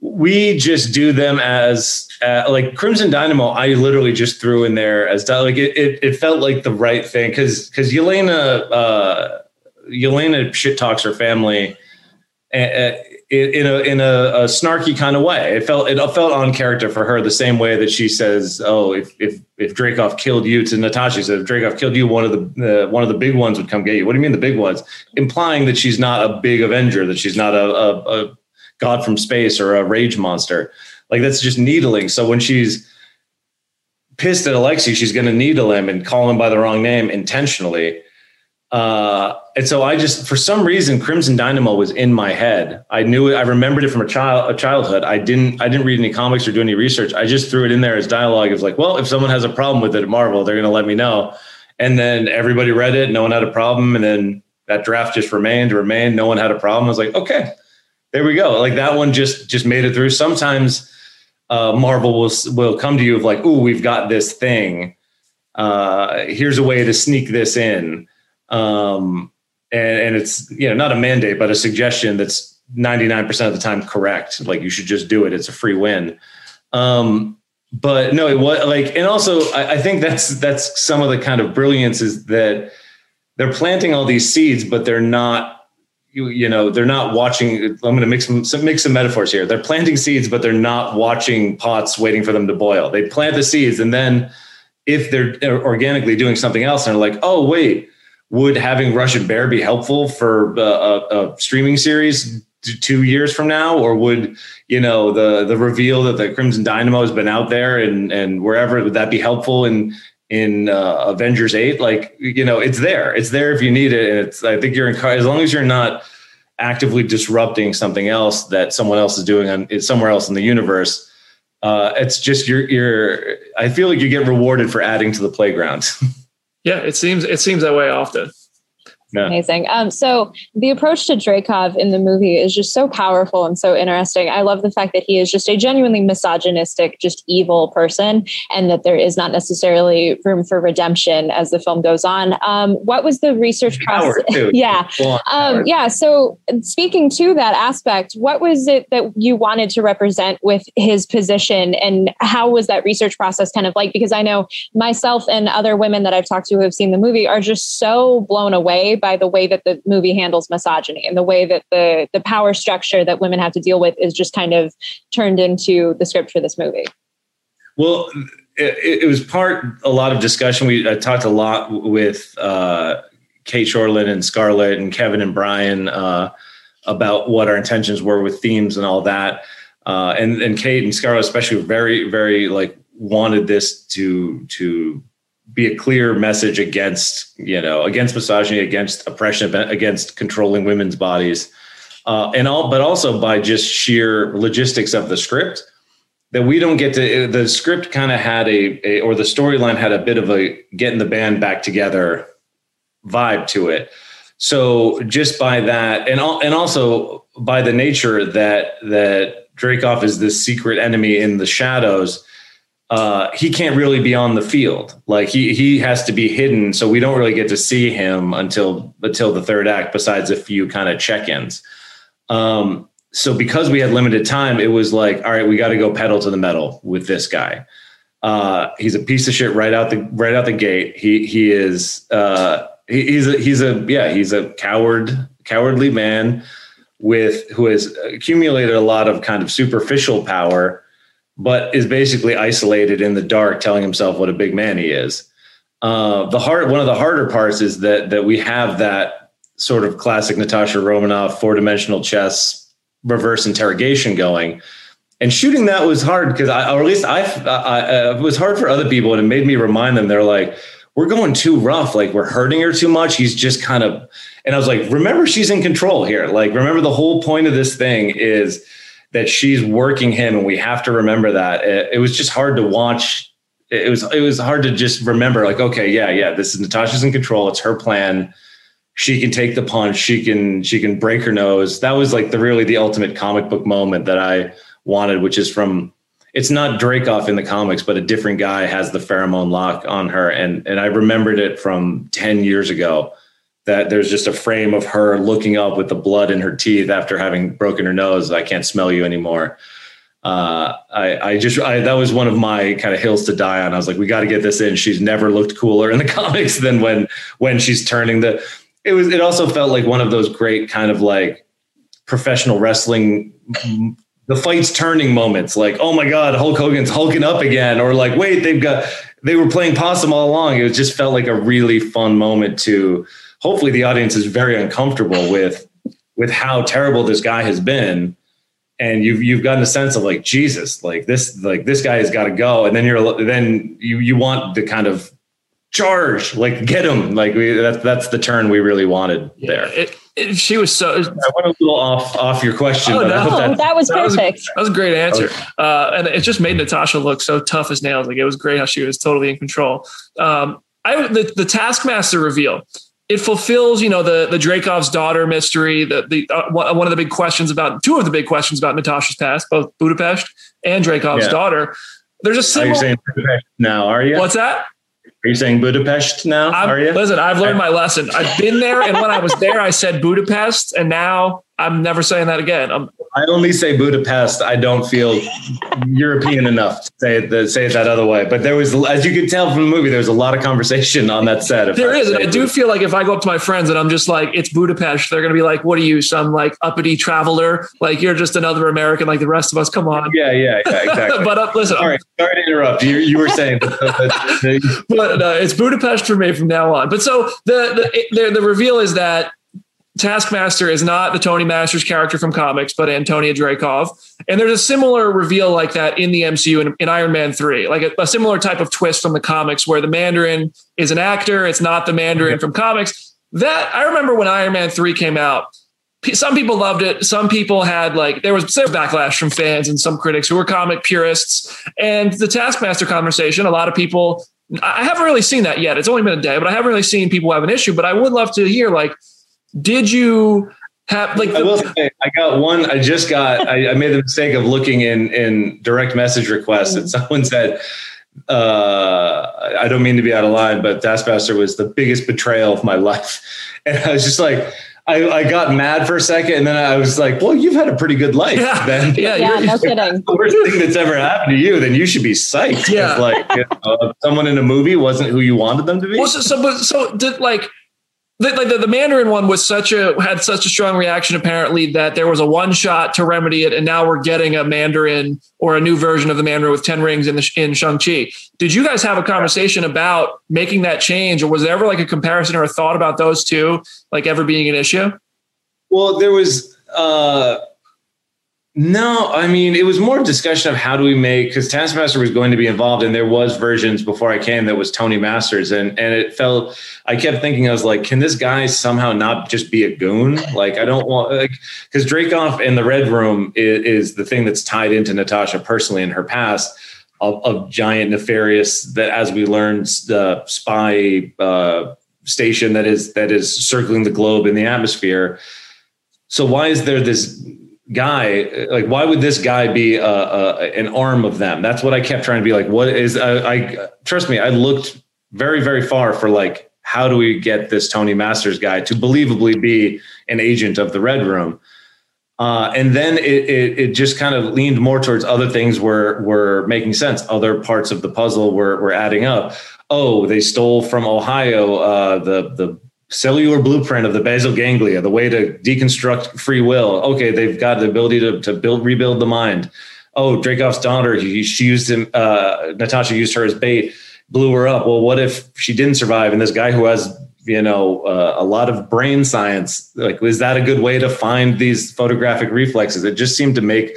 we just do them as uh, like Crimson Dynamo. I literally just threw in there as like it. It, it felt like the right thing because because Yelena uh, Yelena shit talks her family in a in a, a snarky kind of way. It felt it felt on character for her the same way that she says, "Oh, if if if Dreykov killed you," to Natasha, said, "If Dreykov killed you, one of the one of the big ones would come get you." What do you mean the big ones? Implying that she's not a big Avenger, that she's not a, a, a god from space or a rage monster. Like that's just needling. So when she's pissed at Alexei, she's going to needle him and call him by the wrong name intentionally. Uh, and so I just, for some reason, Crimson Dynamo was in my head. I knew it. I remembered it from a child, a childhood. I didn't, I didn't read any comics or do any research. I just threw it in there as dialogue. It was like, well, if someone has a problem with it at Marvel, they're going to let me know. And then everybody read it. No one had a problem. And then that draft just remained, remained. No one had a problem. I was like, okay, there we go. Like that one just just made it through. Sometimes uh, Marvel will will come to you of like, "Ooh, we've got this thing. Uh, here's a way to sneak this in." Um, and, and it's you know not a mandate, but a suggestion that's 99% of the time correct. Like you should just do it. It's a free win. Um, but no, it was like, and also I, I think that's that's some of the kind of brilliance is that they're planting all these seeds, but they're not you, you know they're not watching i'm going to mix some mix some metaphors here. They're planting seeds but they're not watching pots waiting for them to boil. They plant the seeds and then if they're organically doing something else and they're like, oh wait, would having Russian Bear be helpful for uh, a, a streaming series two years from now, or would you know the the reveal that the Crimson Dynamo has been out there and and wherever would that be helpful in in uh, Avengers Eight? Like you know, it's there. It's there if you need it, and it's. I think you're in as long as you're not actively disrupting something else that someone else is doing on somewhere else in the universe. Uh, it's just you're you're. I feel like you get rewarded for adding to the playground. yeah, it seems it seems that way often. Yeah. Amazing. Um, so the approach to Dreykov in the movie is just so powerful and so interesting. I love the fact that he is just a genuinely misogynistic, just evil person, and that there is not necessarily room for redemption as the film goes on. Um, what was the research process? yeah, um, yeah. So speaking to that aspect, what was it that you wanted to represent with his position, and how was that research process kind of like? Because I know myself and other women that I've talked to who have seen the movie are just so blown away by the way that the movie handles misogyny and the way that the the power structure that women have to deal with is just kind of turned into the script for this movie. Well, it, it was part a lot of discussion. We I talked a lot with uh, Cate Shortland and Scarlett and Kevin and Brian uh, about what our intentions were with themes and all that. Uh, and and Cate and Scarlett especially very very like wanted this to to be a clear message against you know against misogyny against oppression against controlling women's bodies. Uh, and all but also by just sheer logistics of the script that we don't get to the script kind of had a, a or the storyline had a bit of a getting the band back together vibe to it. So just by that and all, and also by the nature that that Dreykov is this secret enemy in the shadows uh, he can't really be on the field. Like he he has to be hidden, so we don't really get to see him until until the third act. Besides a few kind of check-ins. Um, so because we had limited time, it was like, all right, we got to go pedal to the metal with this guy. Uh, he's a piece of shit right out the right out the gate. He he is uh, he, he's a, he's a yeah he's a coward cowardly man with who has accumulated a lot of kind of superficial power but is basically isolated in the dark, telling himself what a big man he is. Uh, the hard one of the harder parts is that that we have that sort of classic Natasha Romanoff four dimensional chess reverse interrogation going. And shooting that was hard because I, or at least I, I, I, it was hard for other people, and it made me remind them. They're like, "We're going too rough. Like we're hurting her too much. He's just kind of." And I was like, "Remember, she's in control here. Like, remember, the whole point of this thing is that she's working him, and we have to remember that. It, it was just hard to watch. It was it was hard to just remember, like, okay, yeah, yeah, this is Natasha's in control. It's her plan. She can take the punch. She can she can break her nose. That was like the really the ultimate comic book moment that I wanted, which is from it's not Dreykov in the comics, but a different guy has the pheromone lock on her. And and I remembered it from 10 years ago that there's just a frame of her looking up with the blood in her teeth after having broken her nose. I can't smell you anymore. Uh, I, I just, I, that was one of my kind of hills to die on. I was like, we got to get this in. She's never looked cooler in the comics than when, when she's turning the, it was, it also felt like one of those great kind of like professional wrestling, the fight's turning moments. Like, oh my God, Hulk Hogan's hulking up again. Or like, wait, they've got, they were playing possum all along. It just felt like a really fun moment to, hopefully the audience is very uncomfortable with with how terrible this guy has been and you've you've gotten a sense of like Jesus, like this, like this guy has got to go, and then you're then you you want the kind of charge, like get him, like we that's that's the turn we really wanted yeah, there. It, it, she was so. I went a little off off your question. Oh, no. that, that, was perfect. That was, that was a great answer, uh, and it just made Natasha look so tough as nails. Like it was great how she was totally in control. Um, I the, the Taskmaster reveal it fulfills, you know, the the Dreykov's daughter mystery. The the uh, one of the big questions about two of the big questions about Natasha's past, both Budapest and Dreykov's yeah. daughter. There's a similar. Are you saying Budapest now? Are you? What's that? Are you saying Budapest now? I'm, are you? Listen, I've learned my lesson. I've been there, and when I was there, I said Budapest, and now I'm never saying that again. I'm, I only say Budapest. I don't feel European enough to say it, say it that other way. But there was, as you could tell from the movie, there was a lot of conversation on that set. There I is, and I do feel like if I go up to my friends and I'm just like, "It's Budapest," they're gonna be like, "What are you, some like uppity traveler? Like you're just another American like the rest of us? Come on." Yeah, yeah, yeah, exactly. but uh, listen, all right, sorry to interrupt. You, you were saying, but uh, it's Budapest for me from now on. But so the the, the the reveal is that Taskmaster is not the Tony Masters character from comics, but Antonia Dreykov. And there's a similar reveal like that in the MCU in, in Iron Man 3, like a, a, similar type of twist from the comics where the Mandarin is an actor. It's not the Mandarin from comics. That I remember when Iron Man 3 came out, some people loved it. Some people had like, there was backlash from fans and some critics who were comic purists. And the Taskmaster conversation, a lot of people, I haven't really seen that yet. It's only been a day, but I haven't really seen people have an issue. But I would love to hear like, did you have like I will say I got one I just got I, I, made the mistake of looking in in direct message requests and someone said uh I don't mean to be out of line but Taskmaster was the biggest betrayal of my life and I was just like I, I got mad for a second and then I was like, well, you've had a pretty good life. Yeah. Then. Yeah, yeah no kidding. The worst thing that's ever happened to you, then you should be psyched. Yeah. Like you know, someone in a movie wasn't who you wanted them to be. Well, so, so, so did like, the, the, the, Mandarin one was such a had such a strong reaction apparently that there was a one shot to remedy it, and now we're getting a Mandarin or a new version of the Mandarin with ten rings in the in Shang Chi. Did you guys have a conversation about making that change, or was there ever like a comparison or a thought about those two like ever being an issue? Well, there was. uh no, I mean it was more discussion of how do we make because Taskmaster was going to be involved, and there was versions before I came that was Tony Masters, and and it felt I kept thinking I was like, can this guy somehow not just be a goon? Like I don't want like because Dreykov in the Red Room is, is, the thing that's tied into Natasha personally in her past of, of giant nefarious that as we learned the spy uh, station that is that is circling the globe in the atmosphere. So why is there this guy like why would this guy be a, a, an arm of them? That's what i kept trying to be like what is I, I trust me i looked very very far for like how do we get this tony masters guy to believably be an agent of the red room? Uh, and then it, it, it just kind of leaned more towards other things were were making sense. Other parts of the puzzle were were adding up. Oh they stole from ohio uh, the the cellular blueprint of the basal ganglia, the way to deconstruct free will. Okay, they've got the ability to, to build, rebuild the mind. Oh, Dreykov's daughter, he, she used him, uh, Natasha used her as bait, blew her up. Well, what if she didn't survive? And this guy who has, you know, uh, a lot of brain science, like, is that a good way to find these photographic reflexes? It just seemed to make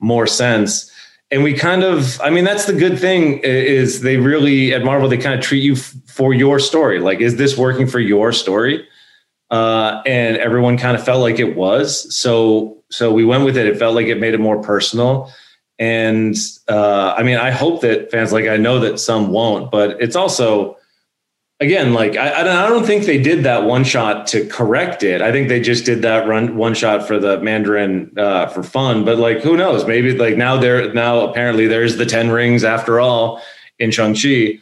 more sense and we kind of i mean that's the good thing is they really at marvel they kind of treat you f- for your story. Like is this working for your story? Uh, and everyone kind of felt like it was. So so we went with it. It felt like it made it more personal. And uh, i mean i hope that fans like i know that some won't but it's also again, like I, I don't think they did that one shot to correct it. I think they just did that run one shot for the Mandarin uh, for fun. But like, who knows? Maybe like now there now apparently there's the ten rings after all in Shang Chi.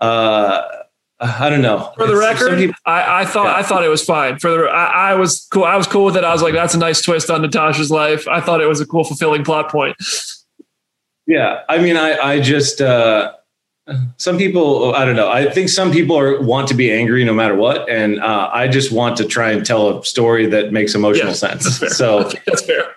Uh, I don't know. For the record, people, I, I, thought yeah. I thought it was fine. For the I, I, was cool. I was cool with it. I was like, that's a nice twist on Natasha's life. I thought it was a cool, fulfilling plot point. Yeah, I mean, I I just. Uh, some people i don't know. I think some people are want to be angry no matter what and uh, i just want to try and tell a story that makes emotional yeah, sense. that's so that's fair.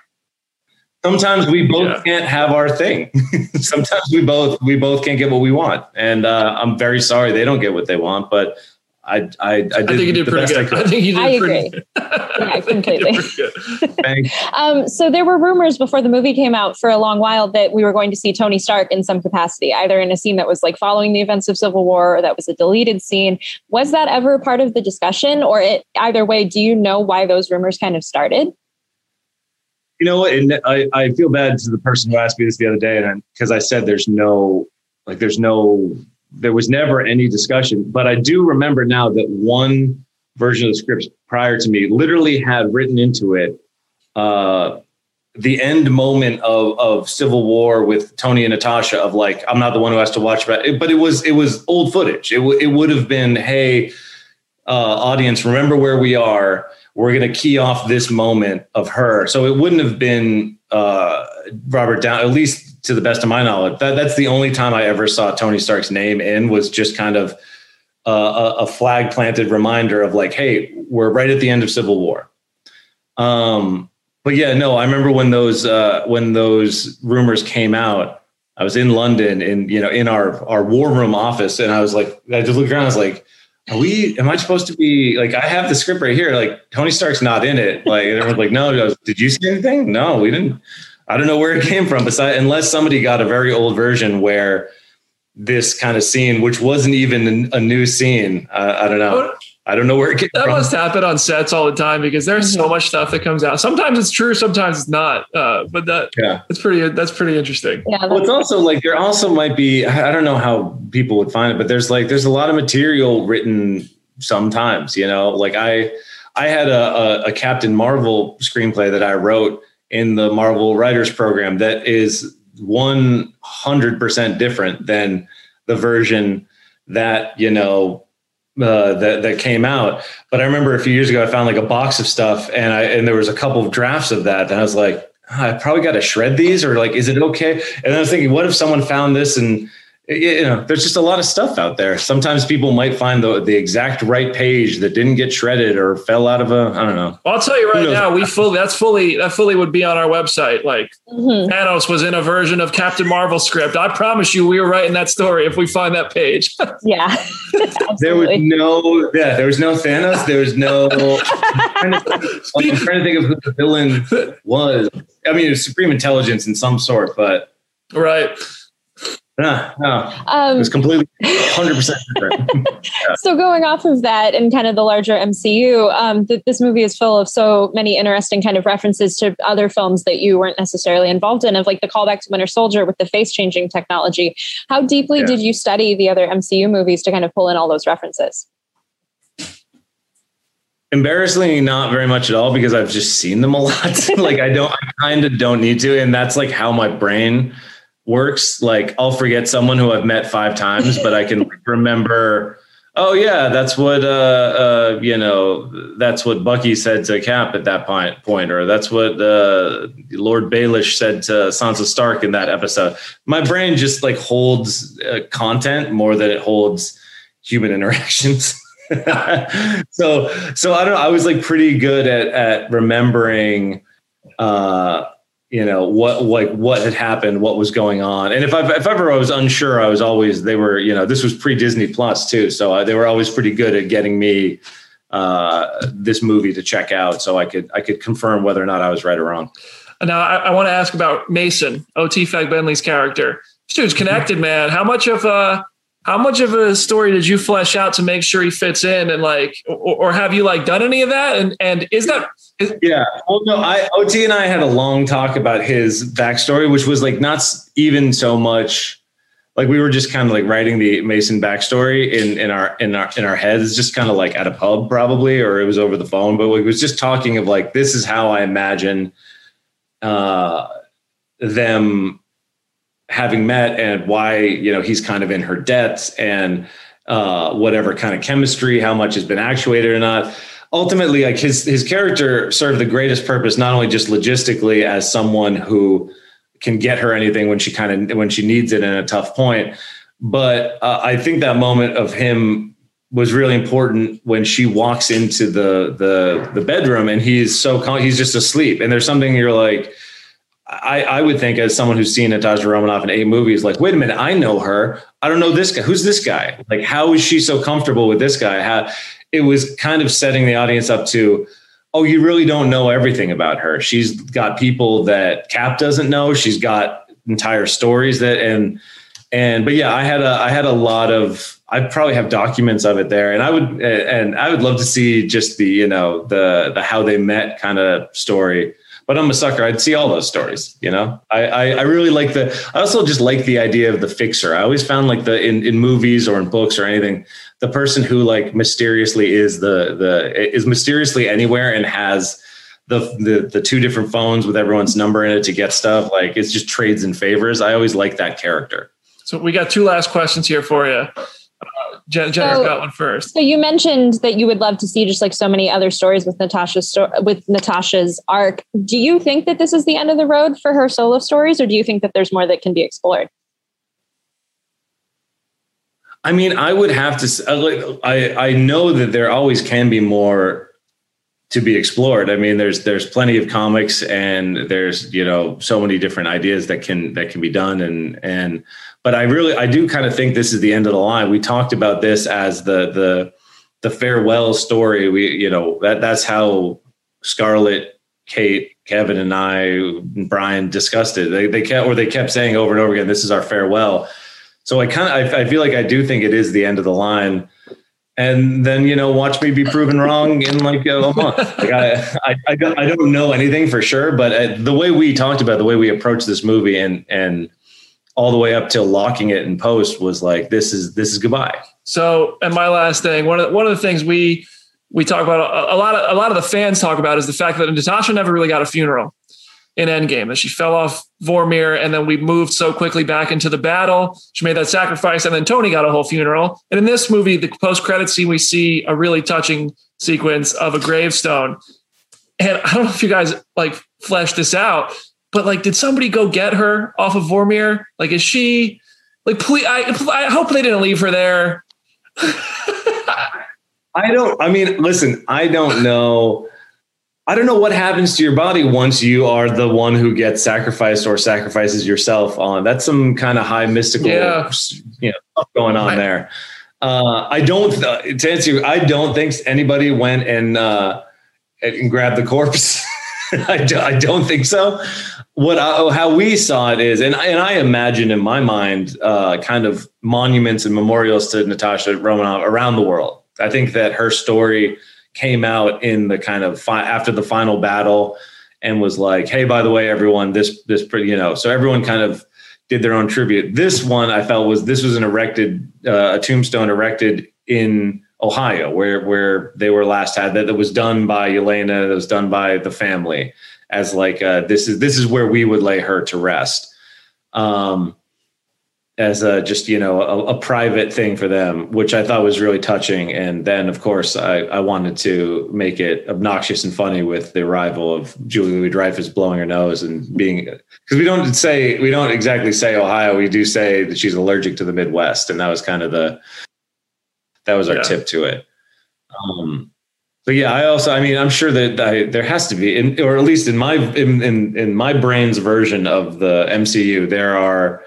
sometimes we both yeah. can't have our thing. Sometimes we both we both can't get what we want and uh, i'm very sorry they don't get what they want but I I, I, did I think you did pretty good. I, I, think you did I pretty agree. yeah, completely. um, so there were rumors before the movie came out for a long while that we were going to see Tony Stark in some capacity, either in a scene that was like following the events of Civil War or that was a deleted scene. Was that ever part of the discussion, or it, either way? Do you know why those rumors kind of started? You know what? I, I feel bad to the person who asked me this the other day, and because I said there's no like there's no there was never any discussion. But I do remember now that one version of the script prior to me literally had written into it uh, the end moment of of Civil War with Tony and Natasha of like I'm not the one who has to watch about it, but it was it was old footage. It w- it would have been hey uh, audience remember where we are. We're going to key off this moment of her. So it wouldn't have been uh, Robert Down, at least to the best of my knowledge, that, that's the only time I ever saw Tony Stark's name in was just kind of uh, a, a, flag planted reminder of like, hey, we're right at the end of Civil War. Um, but yeah, no, I remember when those uh, when those rumors came out. I was in London in you know in our our war room office, and I was like, I just looked around. I was like, are we? Am I supposed to be like? I have the script right here. Like Tony Stark's not in it. Like everyone's like, no. Goes, Did you see anything? No, we didn't. I don't know where it came from. Besides, unless somebody got a very old version where this kind of scene, which wasn't even a new scene. Uh, I don't know. I don't know where it came from. that from. must happen on sets all the time because there's so much stuff that comes out. Sometimes it's true, sometimes it's not. Uh, but that yeah, that's pretty that's pretty interesting. Yeah, well, it's also like there also might be I don't know how people would find it, but there's like there's a lot of material written sometimes. You know, like I I had a, a, a Captain Marvel screenplay that I wrote in the Marvel Writers Program that is 100% different than the version that you know uh, that that came out. But I remember a few years ago, I found like a box of stuff, and I and there was a couple of drafts of that, and I was like, oh, I probably got to shred these, or like, is it okay? And I was thinking, what if someone found this and you know, there's just a lot of stuff out there. Sometimes people might find the the exact right page that didn't get shredded or fell out of a I don't know. Well, I'll tell you right now, we fully that's fully that fully would be on our website. Like mm-hmm. Thanos was in a version of Captain Marvel script. I promise you, we were writing that story if we find that page. yeah, there was no yeah, there was no Thanos. There was no. I'm, trying to, I'm trying to think of who the villain was. I mean, it was Supreme Intelligence in some sort, but right. No, no. Um, it was completely 100% different. yeah. So, going off of that and kind of the larger MCU, um, th- this movie is full of so many interesting kind of references to other films that you weren't necessarily involved in, of like the callback to Winter Soldier with the face changing technology. How deeply yeah. did you study the other MCU movies to kind of pull in all those references? Embarrassingly, not very much at all because I've just seen them a lot. like I don't, I kind of don't need to, and that's like how my brain works. Like I'll forget someone who I've met five times, but I can remember. Oh yeah, that's what uh, uh, you know. That's what Bucky said to Cap at that point, point, or that's what uh, Lord Baelish said to Sansa Stark in that episode. My brain just like holds uh, content more than it holds human interactions. so, so I don't know. I was like pretty good at at remembering uh, you know what like what had happened what was going on. And if i if ever i was unsure i was always they were you know this was pre disney plus too so I, they were always pretty good at getting me uh, this movie to check out so i could i could confirm whether or not i was right or wrong. Now i, I want to ask about mason O.T. Fagbenle's character. This dude's connected man. How much of a how much of a story did you flesh out to make sure he fits in and like or, or have you like done any of that? And and is that is- yeah. Well no i O.T. and i had a long talk about his backstory which was like not even so much like we were just kind of like writing the mason backstory in in our in our in our heads just kind of like at a pub probably or it was over the phone but we was just talking of like this is how i imagine uh them having met and why you know he's kind of in her debts and uh, whatever kind of chemistry, how much has been actuated or not. Ultimately, like his his character served the greatest purpose, not only just logistically as someone who can get her anything when she kind of when she needs it in a tough point, but uh, I think that moment of him was really important when she walks into the the the bedroom and he's so calm, he's just asleep and there's something you're like I, I would think as someone who's seen Natasha Romanoff in eight movies, like, wait a minute, I know her. I don't know this guy. Who's this guy? Like, how is she so comfortable with this guy? How it was kind of setting the audience up to, oh, you really don't know everything about her. She's got people that Cap doesn't know. She's got entire stories that and and but yeah, I had a I had a lot of I probably have documents of it there, and I would and I would love to see just the you know the the how they met kind of story but I'm a sucker. I'd see all those stories. You know, I, I, I really like the. I also just like the idea of the fixer. I always found like the in, in movies or in books or anything, the person who like mysteriously is the the is mysteriously anywhere and has the, the the two different phones with everyone's number in it to get stuff. Like it's just trades and favors. I always like that character. So we got two last questions here for you. Uh, Jen, Jennifer so, got one first. So you mentioned that you would love to see just like so many other stories with Natasha's sto- with Natasha's arc. Do you think that this is the end of the road for her solo stories, or do you think that there's more that can be explored? I mean, I would have to. I I know that there always can be more to be explored. I mean, there's there's plenty of comics, and there's you know so many different ideas that can that can be done, and and but I really I do kind of think this is the end of the line. We talked about this as the the the farewell story. We you know that that's how Scarlett, Cate, Kevin, and I, and Brian discussed it. They they kept or they kept saying over and over again, "This is our farewell." So I kind of I, I, feel like I do think it is the end of the line. And then you know, watch me be proven wrong in like a month. Like I, I, I, don't, know anything for sure, but uh, the way we talked about the way we approached this movie and and all the way up till locking it in post was like this is this is goodbye. So, and my last thing, one of the, one of the things we we talk about a, a lot of a lot of the fans talk about is the fact that Natasha never really got a funeral in Endgame. That she fell off Vormir, and then we moved so quickly back into the battle. She made that sacrifice, and then Tony got a whole funeral. And in this movie, the post credit scene, we see a really touching sequence of a gravestone. And I don't know if you guys like flesh this out, but like, did somebody go get her off of Vormir? Like, is she like? Please, I, I hope they didn't leave her there. I don't. I mean, listen, I don't know I don't know what happens to your body once you are the one who gets sacrificed or sacrifices yourself on. That's some kind of high mystical, yeah. you know, stuff going on right. there. Uh, I don't uh, to answer you. I don't think anybody went and uh, and grabbed the corpse. I, do, I don't think so. What I, how we saw it is, and and I imagine in my mind, uh, kind of monuments and memorials to Natasha Romanoff around the world. I think that her story came out in the kind of fi- after the final battle and was like, "Hey, by the way, everyone, this this pretty, you know." So everyone kind of did their own tribute. This one I felt was this was an erected uh, a tombstone erected in Ohio where where they were last had that that was done by Yelena that was done by the family as like uh, this is this is where we would lay her to rest. Um, as a just you know a, a, private thing for them which i thought was really touching. And then of course i, I wanted to make it obnoxious and funny with the arrival of Julia Louis-Dreyfus blowing her nose and being because we don't say we don't exactly say ohio. We do say that she's allergic to the midwest. And that was kind of the that was our yeah. tip to it um but yeah i also i mean i'm sure that I, there has to be in, or at least in my in, in in my brain's version of the mcu there are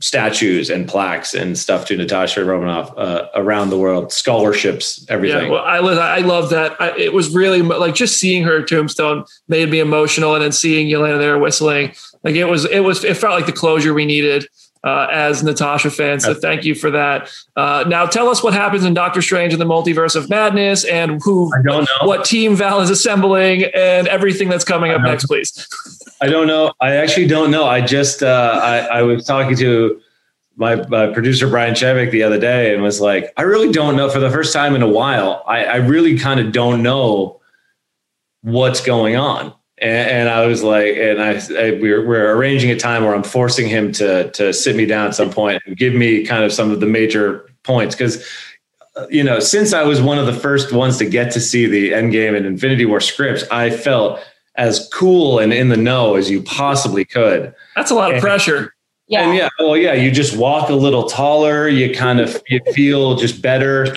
statues and plaques and stuff to Natasha Romanoff uh, around the world, scholarships, everything. Yeah, well, I I love that. I, it was really like just seeing her tombstone made me emotional, and then seeing Yelena there whistling, like it was it was it felt like the closure we needed. Uh, as Natasha fans, so thank you for that. Uh, now, tell us what happens in Doctor Strange in the Multiverse of Madness, and who, I don't know. what team Val is assembling, and everything that's coming up next, please. I don't know. I actually don't know. I just uh, I, I was talking to my, my producer Brian Chapek the other day and was like, I really don't know. For the first time in a while, I, I really kind of don't know what's going on. And, and I was like, and I, I we're, we're arranging a time where I'm forcing him to to sit me down at some point and give me kind of some of the major points because you know, since I was one of the first ones to get to see the Endgame and Infinity War scripts, I felt as cool and in the know as you possibly could. That's a lot of and, pressure. Yeah. And yeah, well, yeah, you just walk a little taller. You kind of you feel just better,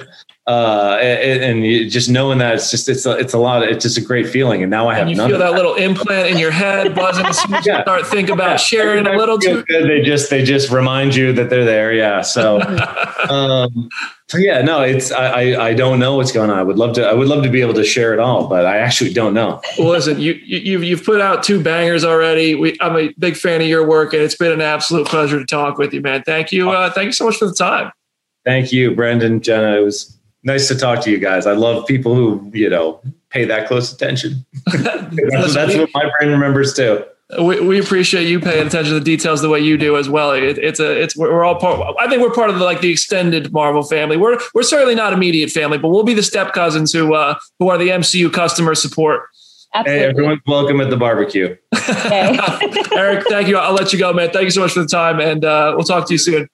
uh, and, and you just knowing that it's just it's a, it's a lot. Of, it's just a great feeling. And now I have and you feel that, that, little implant in your head buzzing as soon as you start thinking about yeah. sharing a little too. Good. They just they just remind you that they're there. Yeah. So. um, so yeah, no, it's I, I, I don't know what's going on. I would love to I would love to be able to share it all, but I actually don't know. Well, listen, you you've you've put out two bangers already. We, I'm a big fan of your work, and it's been an absolute pleasure to talk with you, man. Thank you, uh, thank you so much for the time. Thank you, Brendan, Jenna. It was nice to talk to you guys. I love people who you know pay that close attention. that's, that's what my brain remembers too we, we appreciate you paying attention to the details the way you do as well. It, it's a it's we're all part. I think we're part of the, like the extended Marvel family. We're we're certainly not immediate family, but we'll be the step cousins who uh, who are the MCU customer support. Absolutely. Hey, everyone's welcome at the barbecue. Eric, thank you. I'll let you go, man. Thank you so much for the time, and uh, we'll talk to you soon.